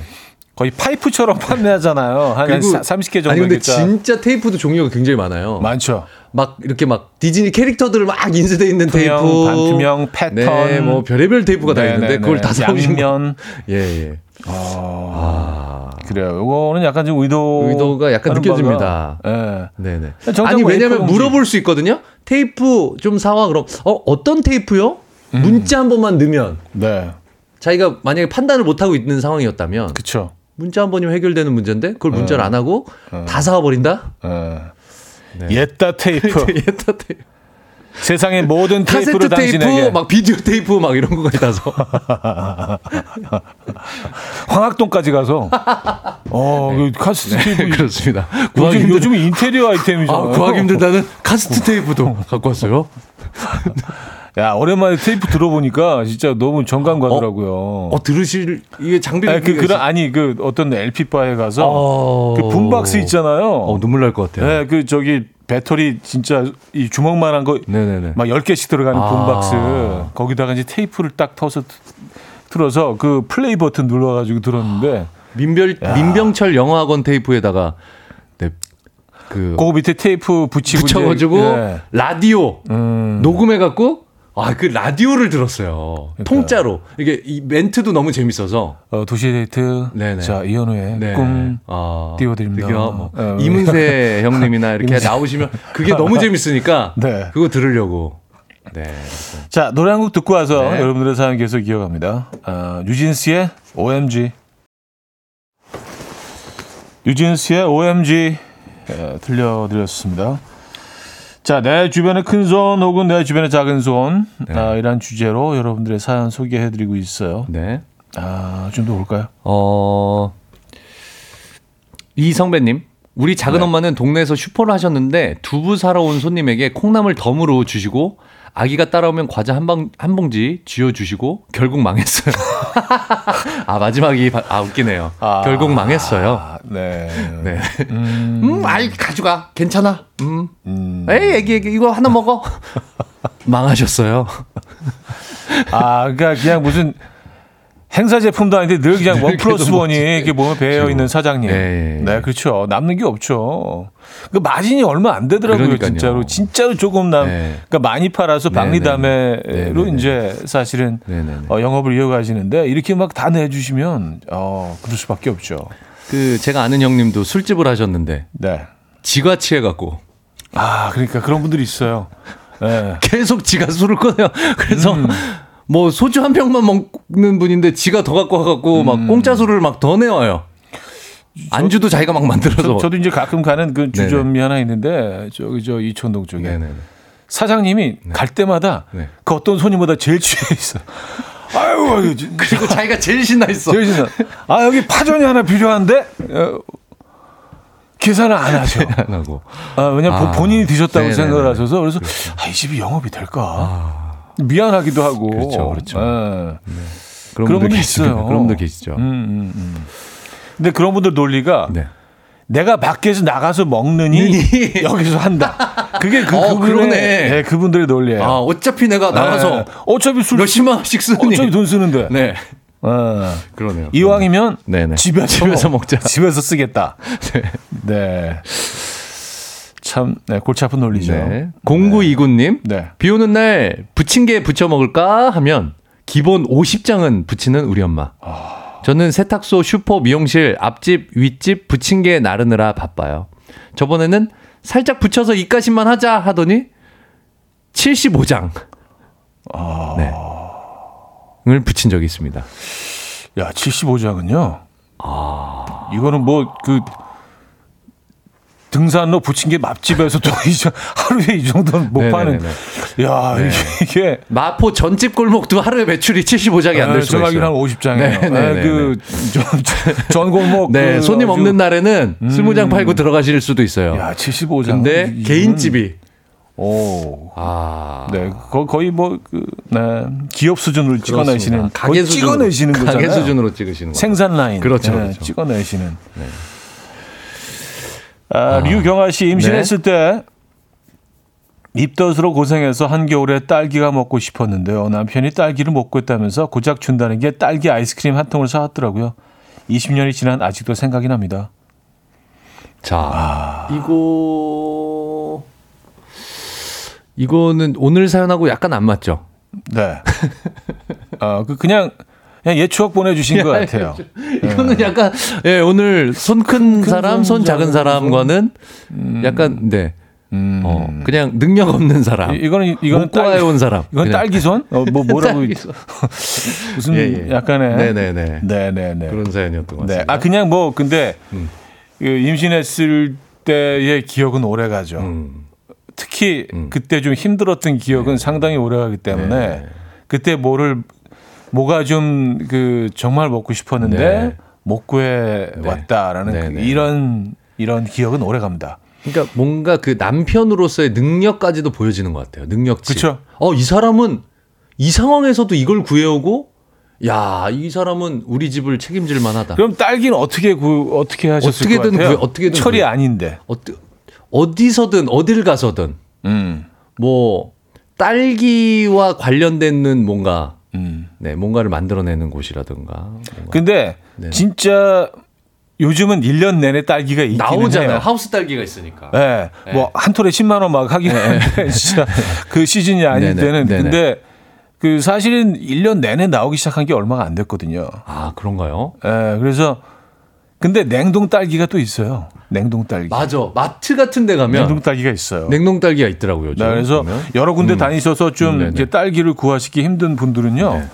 거의 파이프처럼 *laughs* 판매하잖아요 한, 한 30개 정도 아니 근데. 진짜 테이프도 종류가 굉장히 많아요. 많죠 막 이렇게 막 디즈니 캐릭터들 막 인쇄돼 있는 투명, 테이프, 반투명, 패턴. 네, 뭐 별의별 테이프가 다 네, 있는데 네, 그걸 네. 다 사오신 거. 양면 *laughs* 예, 예. 아, 그래요 요거는 약간 좀 의도 의도가 약간 느껴집니다. 예. 네네. 정작 아니 뭐 왜냐면 A4 용지. 물어볼 수 있거든요. 테이프 좀 사와 그럼 어 어떤 테이프요? 문자 한 번만 넣으면 네 자기가 만약에 판단을 못 하고 있는 상황이었다면 그쵸 문자 한 번이면 해결되는 문제인데 그걸 문자를 안 하고 다 사와 버린다. 예. 네. 옛다 테이프 *laughs* 옛다 테이프. 세상의 모든 카세트 테이프를 테이프, 당신에게 막 비디오 테이프 막 이런 거까지 다 사서 *laughs* 황학동까지 가서 어, 그 카세트 테이프 *laughs* 그렇습니다. 구하기 요즘 힘들 요즘 인테리어 아, 아이템이잖아요. 구하기 힘들다는 카세트 테이프도 갖고 왔어요. 야 오랜만에 테이프 들어보니까 진짜 너무 정감 가더라고요. 어 들으실 이게 장비 아니, 그 그런 아니 그 어떤 LP 바에 가서 어... 그 boombox 있잖아요. 어 눈물 날 것 같아요. 네, 그 저기 배터리 진짜 이 주먹만한 거막 네네네. 10개씩 들어가는 아. boombox. 거기다가 이제 테이프를 딱 터서 트- 틀어서 그 플레이 버튼 눌러 가지고 들었는데 민별 민병철 영어학원 테이프에다가 네, 그 그 밑에 테이프 붙이고 붙여가지고 예. 라디오 음. 녹음해갖고 아 그 라디오를 들었어요. 통짜로 이게 이 멘트도 너무 재밌어서. 어, 도시 데이트. 네네. 자, 이현우의 네. 꿈. 아, 띄워드립니다. 뭐 어. 이문세 *laughs* 형님이나 이렇게 나오시면 그게 너무 재밌으니까 *laughs* 네. 그거 들으려고. 네. 자, 노래 한 곡 듣고 와서 네. 여러분들의 사연 계속 이어갑니다. 아, 뉴진스의 OMG. 뉴진스의 OMG 예, 들려드렸습니다. 자, 내 주변의 큰 손 혹은 내 주변의 작은 손 네. 아, 이런 주제로 여러분들의 사연 소개해드리고 있어요. 네. 아, 좀더 볼까요? 어, 이성배님, 우리 작은 네. 엄마는 동네에서 슈퍼를 하셨는데 두부 사러 온 손님에게 콩나물 덤으로 주시고 아기가 따라오면 과자 한, 방, 한 봉지 쥐어 주시고 결국 망했어요. *laughs* 아 마지막이 바- 아 웃기네요. 결국 망했어요. 아, 네. 네. 음, 아이 가져가. 괜찮아. 음. 음. 에이 애기 애기 이거 하나 먹어. *laughs* 망하셨어요. 아, 그러니까 그냥 무슨 행사 제품도 아닌데 늘 그냥 *laughs* 원 플러스 원이. 이렇게 몸에 배어 있는 사장님. 예. 네, 그렇죠. 남는 게 없죠. 그 마진이 얼마 안 되더라고요, 그러니까요. 진짜로. 진짜로 조금 남. 네. 그러니까 많이 팔아서 네, 박리담회로 네, 네, 네. 이제 사실은. 어, 영업을 이어가시는데 이렇게 막 다 내주시면 어, 그럴 수밖에 없죠. 그 제가 아는 형님도 술집을 하셨는데 네. 지가 취해갖고 아, 그러니까 그런 분들이 있어요. 네. *laughs* 계속 지가 술을 꺼내요. 그래서 음. 뭐 소주 한 병만 먹는 분인데 지가 더 갖고 와갖고 음. 막 공짜 술을 막더 내와요. 안주도 자기가 막 만들어서. 저, 도 이제 가끔 가는 그 주점이 하나 있는데 저기 저 이촌동 쪽에 네네네. 사장님이 갈 때마다 네. 그 어떤 손님보다 제일 취해 있어. *laughs* 아유, *laughs* 그리고 자기가 제일 신나 있어. 제일 신나. 아 여기 파전이 하나 필요한데 어, 계산을 안 하죠. *laughs* 안 하고. 아, 왜냐 면 아, 본인이 드셨다고 네네네. 생각을 하셔서 그래서 아, 이 집이 영업이 될까? 미안하기도 하고. 그렇죠, 그렇죠. 예. 그런, 그런 분들 계시죠. 그런 분들 계시죠. 음, 음, 음. 근데 그런 분들 논리가 네. 내가 밖에서 나가서 먹느니 *laughs* 여기서 한다. 그게 그 어, 그분의 그러네. 네, 그분들의 논리예요. 아 어차피 내가 나가서 네. 어차피 술 몇십만 원씩 쓰니. 어차피 돈 쓰는데. 네. 어. 그러네요. 이왕이면 네네. 집에서, 집에서 먹자. *laughs* 집에서 쓰겠다. 네. 네. 참 네, 골치 아픈 논리죠. 네. 0929님. 네. 비 오는 날 부침개 부쳐 먹을까 하면 기본 50장은 부치는 우리 엄마. 저는 세탁소, 슈퍼, 미용실, 앞집, 윗집 부침개 나르느라 바빠요. 저번에는 살짝 붙여서 입가심만 하자 하더니 75장. 네. 을 붙인 적이 있습니다. 야, 75장은요. 아. 이거는 뭐 그 등산로 부친 게 맛집에서도 이 정- 하루에 이 정도는 못 파는. 네네네네. 야, 네. 이게 마포 전집 골목도 하루에 매출이 75장이 안 될 수가 정확히 있어요. 한 50장이에요. 네, 네, 네, 그 전, 전 골목 네, 그 손님 없는 날에는 20장 팔고 들어가실 수도 있어요. 야, 75장. 근데 개인집이 오. 아. 네, 거, 거의 뭐, 그, 네, 기업 수준으로 찍어내시는. 가게 수준으로 찍어내시는 거잖아요. 가게 수준으로 찍으시는 거예요. 생산 라인. 그렇죠, 네, 그렇죠. 찍어내시는. 아, 류경아 씨 임신했을 네. 때 입덧으로 고생해서 한겨울에 딸기가 먹고 싶었는데요. 남편이 딸기를 먹고 있다면서 고작 준다는 게 딸기 아이스크림 한 통을 사왔더라고요. 20년이 지난 아직도 생각이 납니다. 자, 아. 이거 이거는 오늘 사연하고 약간 안 맞죠? 네. 어, *laughs* 그 그냥 그냥 옛 추억 보내주신 것 같아요. *laughs* 이거는 약간 예, 오늘 손 큰 사람, 손 작은 사람과는 약간 네. 음. 어, 그냥 능력 없는 사람. 이- 이거는 이거는 못 구해온 사람. 이건. 딸기손? 어, 뭐 뭐라고 딸기손. *laughs* 무슨 예, 예. 약간의 네네네. 네네네. 그런 사연이었던 것 네. 같습니다. 아 그냥 뭐 근데 음. 그 임신했을 때의 기억은 오래 가죠. 음. 특히 음. 그때 좀 힘들었던 기억은 상당히 오래 가기 때문에 네. 그때 뭐를 뭐가 좀 그 정말 먹고 싶었는데 네. 못 구해 네. 왔다라는 네, 그 네. 이런 이런 기억은 오래 갑니다. 그러니까 뭔가 그 남편으로서의 능력까지도 보여지는 것 같아요. 능력치. 그쵸. 어, 이 사람은 이 상황에서도 이걸 구해오고, 야, 이 사람은 우리 집을 책임질 만하다. 그럼 딸기는 어떻게 구 어떻게 하셨을 어떻게든 것 같아요? 구해- 어떻게든 철이 구해. 아닌데. 어디, 어디서든 어딜 가서든 음. 뭐 딸기와 관련되는 뭔가 음. 네 뭔가를 만들어내는 곳이라든가 뭔가 근데 네. 진짜 요즘은 1년 내내 딸기가 있기는 나오잖아요. 해요. 하우스 딸기가 있으니까. 예. 뭐한 톨에 10만 원 막 하긴 하는데 *laughs* 진짜 그 시즌이 아닐 네네. 때는 네네. 근데 그 사실은 1년 내내 나오기 시작한 게 얼마가 안 됐거든요. 아 그런가요? 예. 그래서 근데 냉동 딸기가 또 있어요. 냉동 딸기. 맞아. 마트 같은 데 가면 냉동 딸기가 있어요. 냉동 딸기가 있더라고요. 네, 그래서 보면. 여러 군데 음. 다니셔서 좀. 이제 딸기를 구하시기 힘든 분들은요. 네.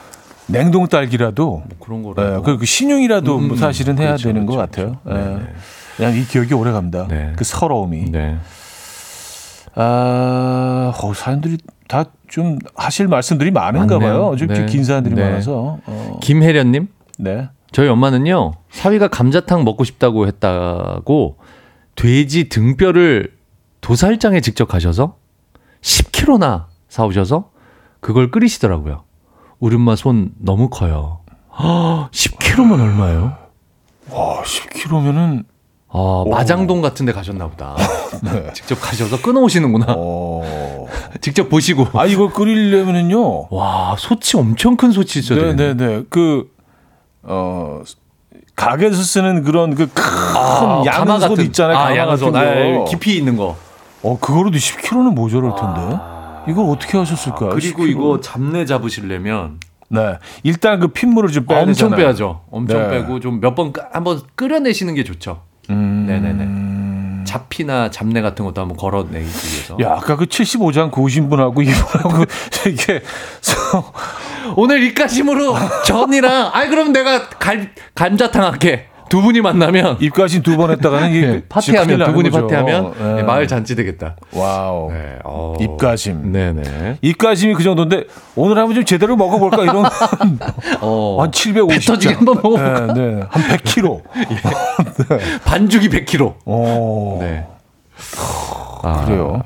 냉동 딸기라도 그런 예, 거라도. 그, 그 신용이라도 음, 뭐 사실은 해야 그렇죠, 되는 것 그렇죠, 같아요. 그렇죠. 예. 네, 네. 그냥 이 기억이 오래 갑니다. 네. 그 서러움이. 네. 아, 어, 사람들이 다 좀 하실 말씀들이 많은가 많네요. 봐요. 좀 네. 긴 사람들이 네. 많아서. 어, 김혜련님, 네. 저희 엄마는요 사위가 감자탕 먹고 싶다고 했다고 돼지 등뼈를 도살장에 직접 가셔서 10kg나 사오셔서 그걸 끓이시더라고요. 우리 엄마 손 너무 커요. 10kg면 얼마예요? 와, 10kg면은 아, 마장동 같은 데 가셨나 보다. *laughs* 직접 가셔서 끊어오시는구나. 어. *laughs* 직접 보시고. 아, 이걸 끓이려면은요. 와, 소치 엄청 큰 소치 있어요. 네, 네, 네. 그 어, 가게에서 쓰는 그런 그큰 아, 양손 있잖아요. 아, 양손. 아, 깊이 있는 거. 어, 그거로도 10kg는 모자랄 텐데. 이걸 어떻게 하셨을까? 아, 그리고 10kg? 이거 잡내 잡으시려면 네. 일단 그 핏물을 좀 빼야 엄청 되잖아요. 빼야죠. 엄청 네. 빼고 좀 몇 번 한번 끓여내시는 게 좋죠. 음. 네네네. 잡피나 잡내 같은 것도 한번 걸어내기 위해서. 야, 아까 그 75장 고우신 분하고 이분하고 *laughs* 이게 서- 오늘 입가심으로 전이랑 아이 그럼 내가 갈 감자탕 할게. 두 분이 만나면 입가심 두 번 했다가는 이게 네, 파티하면 두 분이 거죠. 파티하면 네. 네, 마을 잔치 되겠다. 와우. 네, 어. 입가심. 네네. 입가심이 그 정도인데 오늘 한번 좀 제대로 먹어볼까 이런 *laughs* 어. 한 750장. 터지게 한번 먹어볼까? 네, 네. 한 100kg. *laughs* 반죽이 100kg. 어. 네. 아, 그래요.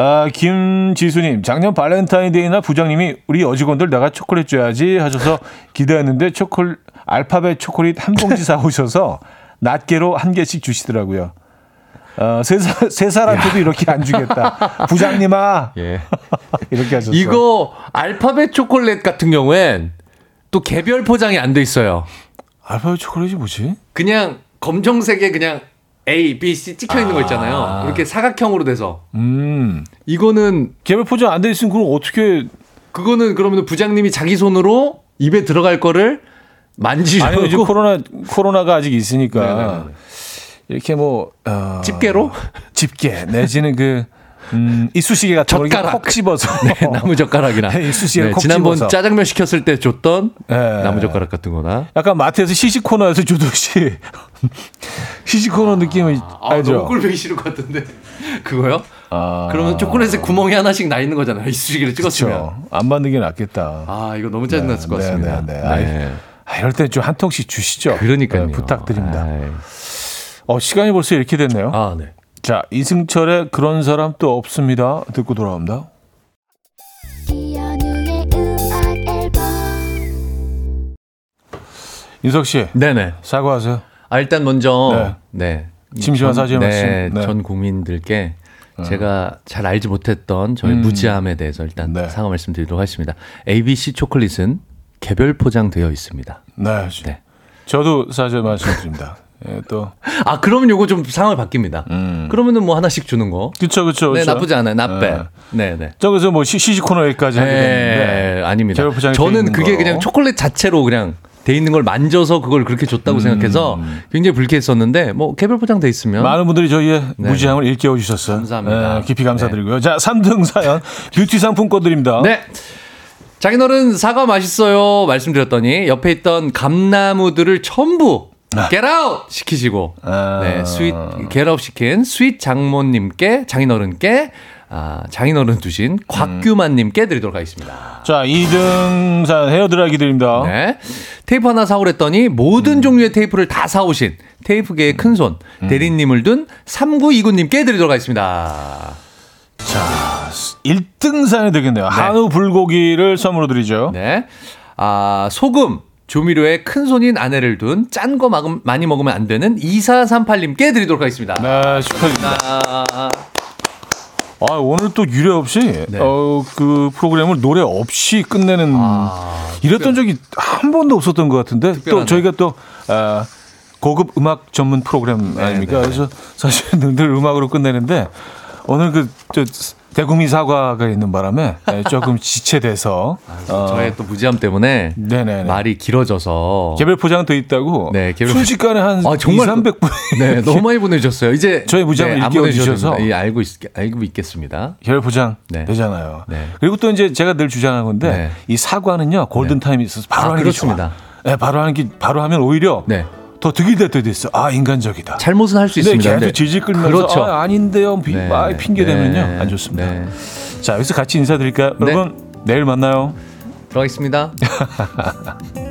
아, 김지수님, 작년 발렌타인데이나 부장님이 우리 여직원들 내가 초콜릿 줘야지 하셔서 기대했는데 초콜 알파벳 초콜릿 한 봉지 *laughs* 사오셔서 낱개로 한 개씩 주시더라고요. 어, 세, 사, 세 사람한테도 이렇게 안 주겠다. 부장님아 *laughs* 예. *laughs* 이렇게 하셨어. 이거 알파벳 초콜릿 같은 경우엔 또 개별 포장이 안 돼 있어요. 알파벳 초콜릿이 뭐지? 그냥 검정색에 그냥 A, B, C 찍혀 있는 거 있잖아요. 이렇게 사각형으로 돼서 음, 이거는 개별 포장 안 돼 있으면 그럼 어떻게? 그거는 그러면 부장님이 자기 손으로 입에 들어갈 거를 만지고 아니 요즘 코로나 코로나가 아직 있으니까 네네네. 이렇게 뭐 어, 집게로 집게 내지는 그 음, 이쑤시개 같은 젓가락. 콕 집어서 네, *laughs* 나무 젓가락이나 네, 이쑤시개 콕 지난번 집어서. 짜장면 시켰을 때 줬던 네. 나무 젓가락 같은 거나 약간 마트에서 시식 코너에서 주듯이 *laughs* 시식 코너 느낌이 알죠? 너무 꼴보기 싫을 것 같은데 그거요? 아, 그러면 초콜릿에 구멍이 하나씩 나 있는 거잖아요. 이쑤시개를 찍었으면. 그렇죠. 안 맞는 게 낫겠다. 아 이거 너무 짜증났을 것 네, 같습니다. 네, 네. 아이, 아, 이럴 때 좀 한 통씩 주시죠. 그러니까요. 네, 부탁드립니다. 아이. 어, 시간이 벌써 이렇게 됐네요. 아 네. 자, 이승철의 그런 사람 또 없습니다. 듣고 돌아옵니다. 인석 씨, 네네. 사과하세요. 아 일단 먼저 네. 심심한 전- 사죄의 네, 말씀. 네. 전 국민들께 제가 잘 알지 못했던 저의 음. 무지함에 대해서 일단 네. 사과 말씀드리도록 하겠습니다. ABC 초콜릿은 개별 포장되어 있습니다. 네. 네. 저도 사죄 말씀드립니다. 예, 또 아 그러면 요거 좀 상황을 바뀝니다. 음. 그러면은 뭐 하나씩 주는 거. 그렇죠, 그렇죠. 네 나쁘지 않아요. 나빼. 네. 네 네. 저 그래서 뭐 시, 시식 코너 여기까지 하게 됐는데 네, 아닙니다. 저는 그게 거. 그냥 초콜릿 자체로 그냥 돼 있는 걸 만져서 그걸 그렇게 줬다고 생각해서 굉장히 불쾌했었는데 뭐 개별 포장돼 있으면 많은 분들이 저희의 네. 무지함을 일깨워 주셨어요. 감사합니다. 네, 깊이 감사드리고요. 자, 3등 사연 *laughs* 뷰티 상품권 드립니다. 네. 장인어른 사과 맛있어요 말씀드렸더니 옆에 있던 감나무들을 전부 get out 시키시고 아. 네 스윗 get out 시킨 스윗 장모님께 장인어른께 아, 장인어른 두신 곽규만님께 드리도록 하겠습니다. 자, 2등 사연 헤어드라이기 드립니다. 네. 테이프 하나 사오랬더니 모든 종류의 테이프를 다 사오신 테이프계의 큰손 대리님을 둔 3929님께 드리도록 하겠습니다. 자, 1등 사연이 되겠네요. 한우 불고기를 선물로 드리죠. 네. 아, 소금, 조미료에 큰 손인 아내를 둔 짠 거 많이 먹으면 안 되는 2438님께 드리도록 하겠습니다. 네, 축하드립니다. 아, 아, 오늘 또 유례 없이 네. 어, 그 프로그램을 노래 없이 끝내는 아, 이랬던 적이 한 번도 없었던 것 같은데 특별하네. 또 저희가 또 아, 고급 음악 전문 프로그램 아닙니까? 네. 그래서 사실 *laughs* 늘 음악으로 끝내는데 오늘 그저 대국민 사과가 있는 바람에 예, 조금 *laughs* 지체돼서 어, 저의 또 무지함 때문에 네네네. 말이 길어져서 개별 포장 돼 있다고 네, 개별- 순식간에 한 아, 정말 2, 300분 네, 너무 많이 보내주셨어요. 이제 저희 무지함을 네, 안 일깨워 보내주셔도 주셔서. 됩니다. 예, 알고 있, 알고 있겠습니다. 개별 포장 네. 되잖아요. 네. 그리고 또 이제 제가 늘 주장하는 건데 네. 이 사과는요 골든 타임이 있어서 바로 아, 하는 게. 그렇습니다. 네, 바로 하는 게 바로 하면 오히려 네. 더 득이 될 때도 있어. 아 인간적이다. 잘못은 할수 근데 있습니다. 계속 질질 끌면서 그렇죠. 아, 아닌데요. 비, 네. 아, 핑계 대면요 네. 안 좋습니다. 네. 자 여기서 같이 인사드릴까요? 네. 여러분 내일 만나요. 들어가겠습니다. *laughs*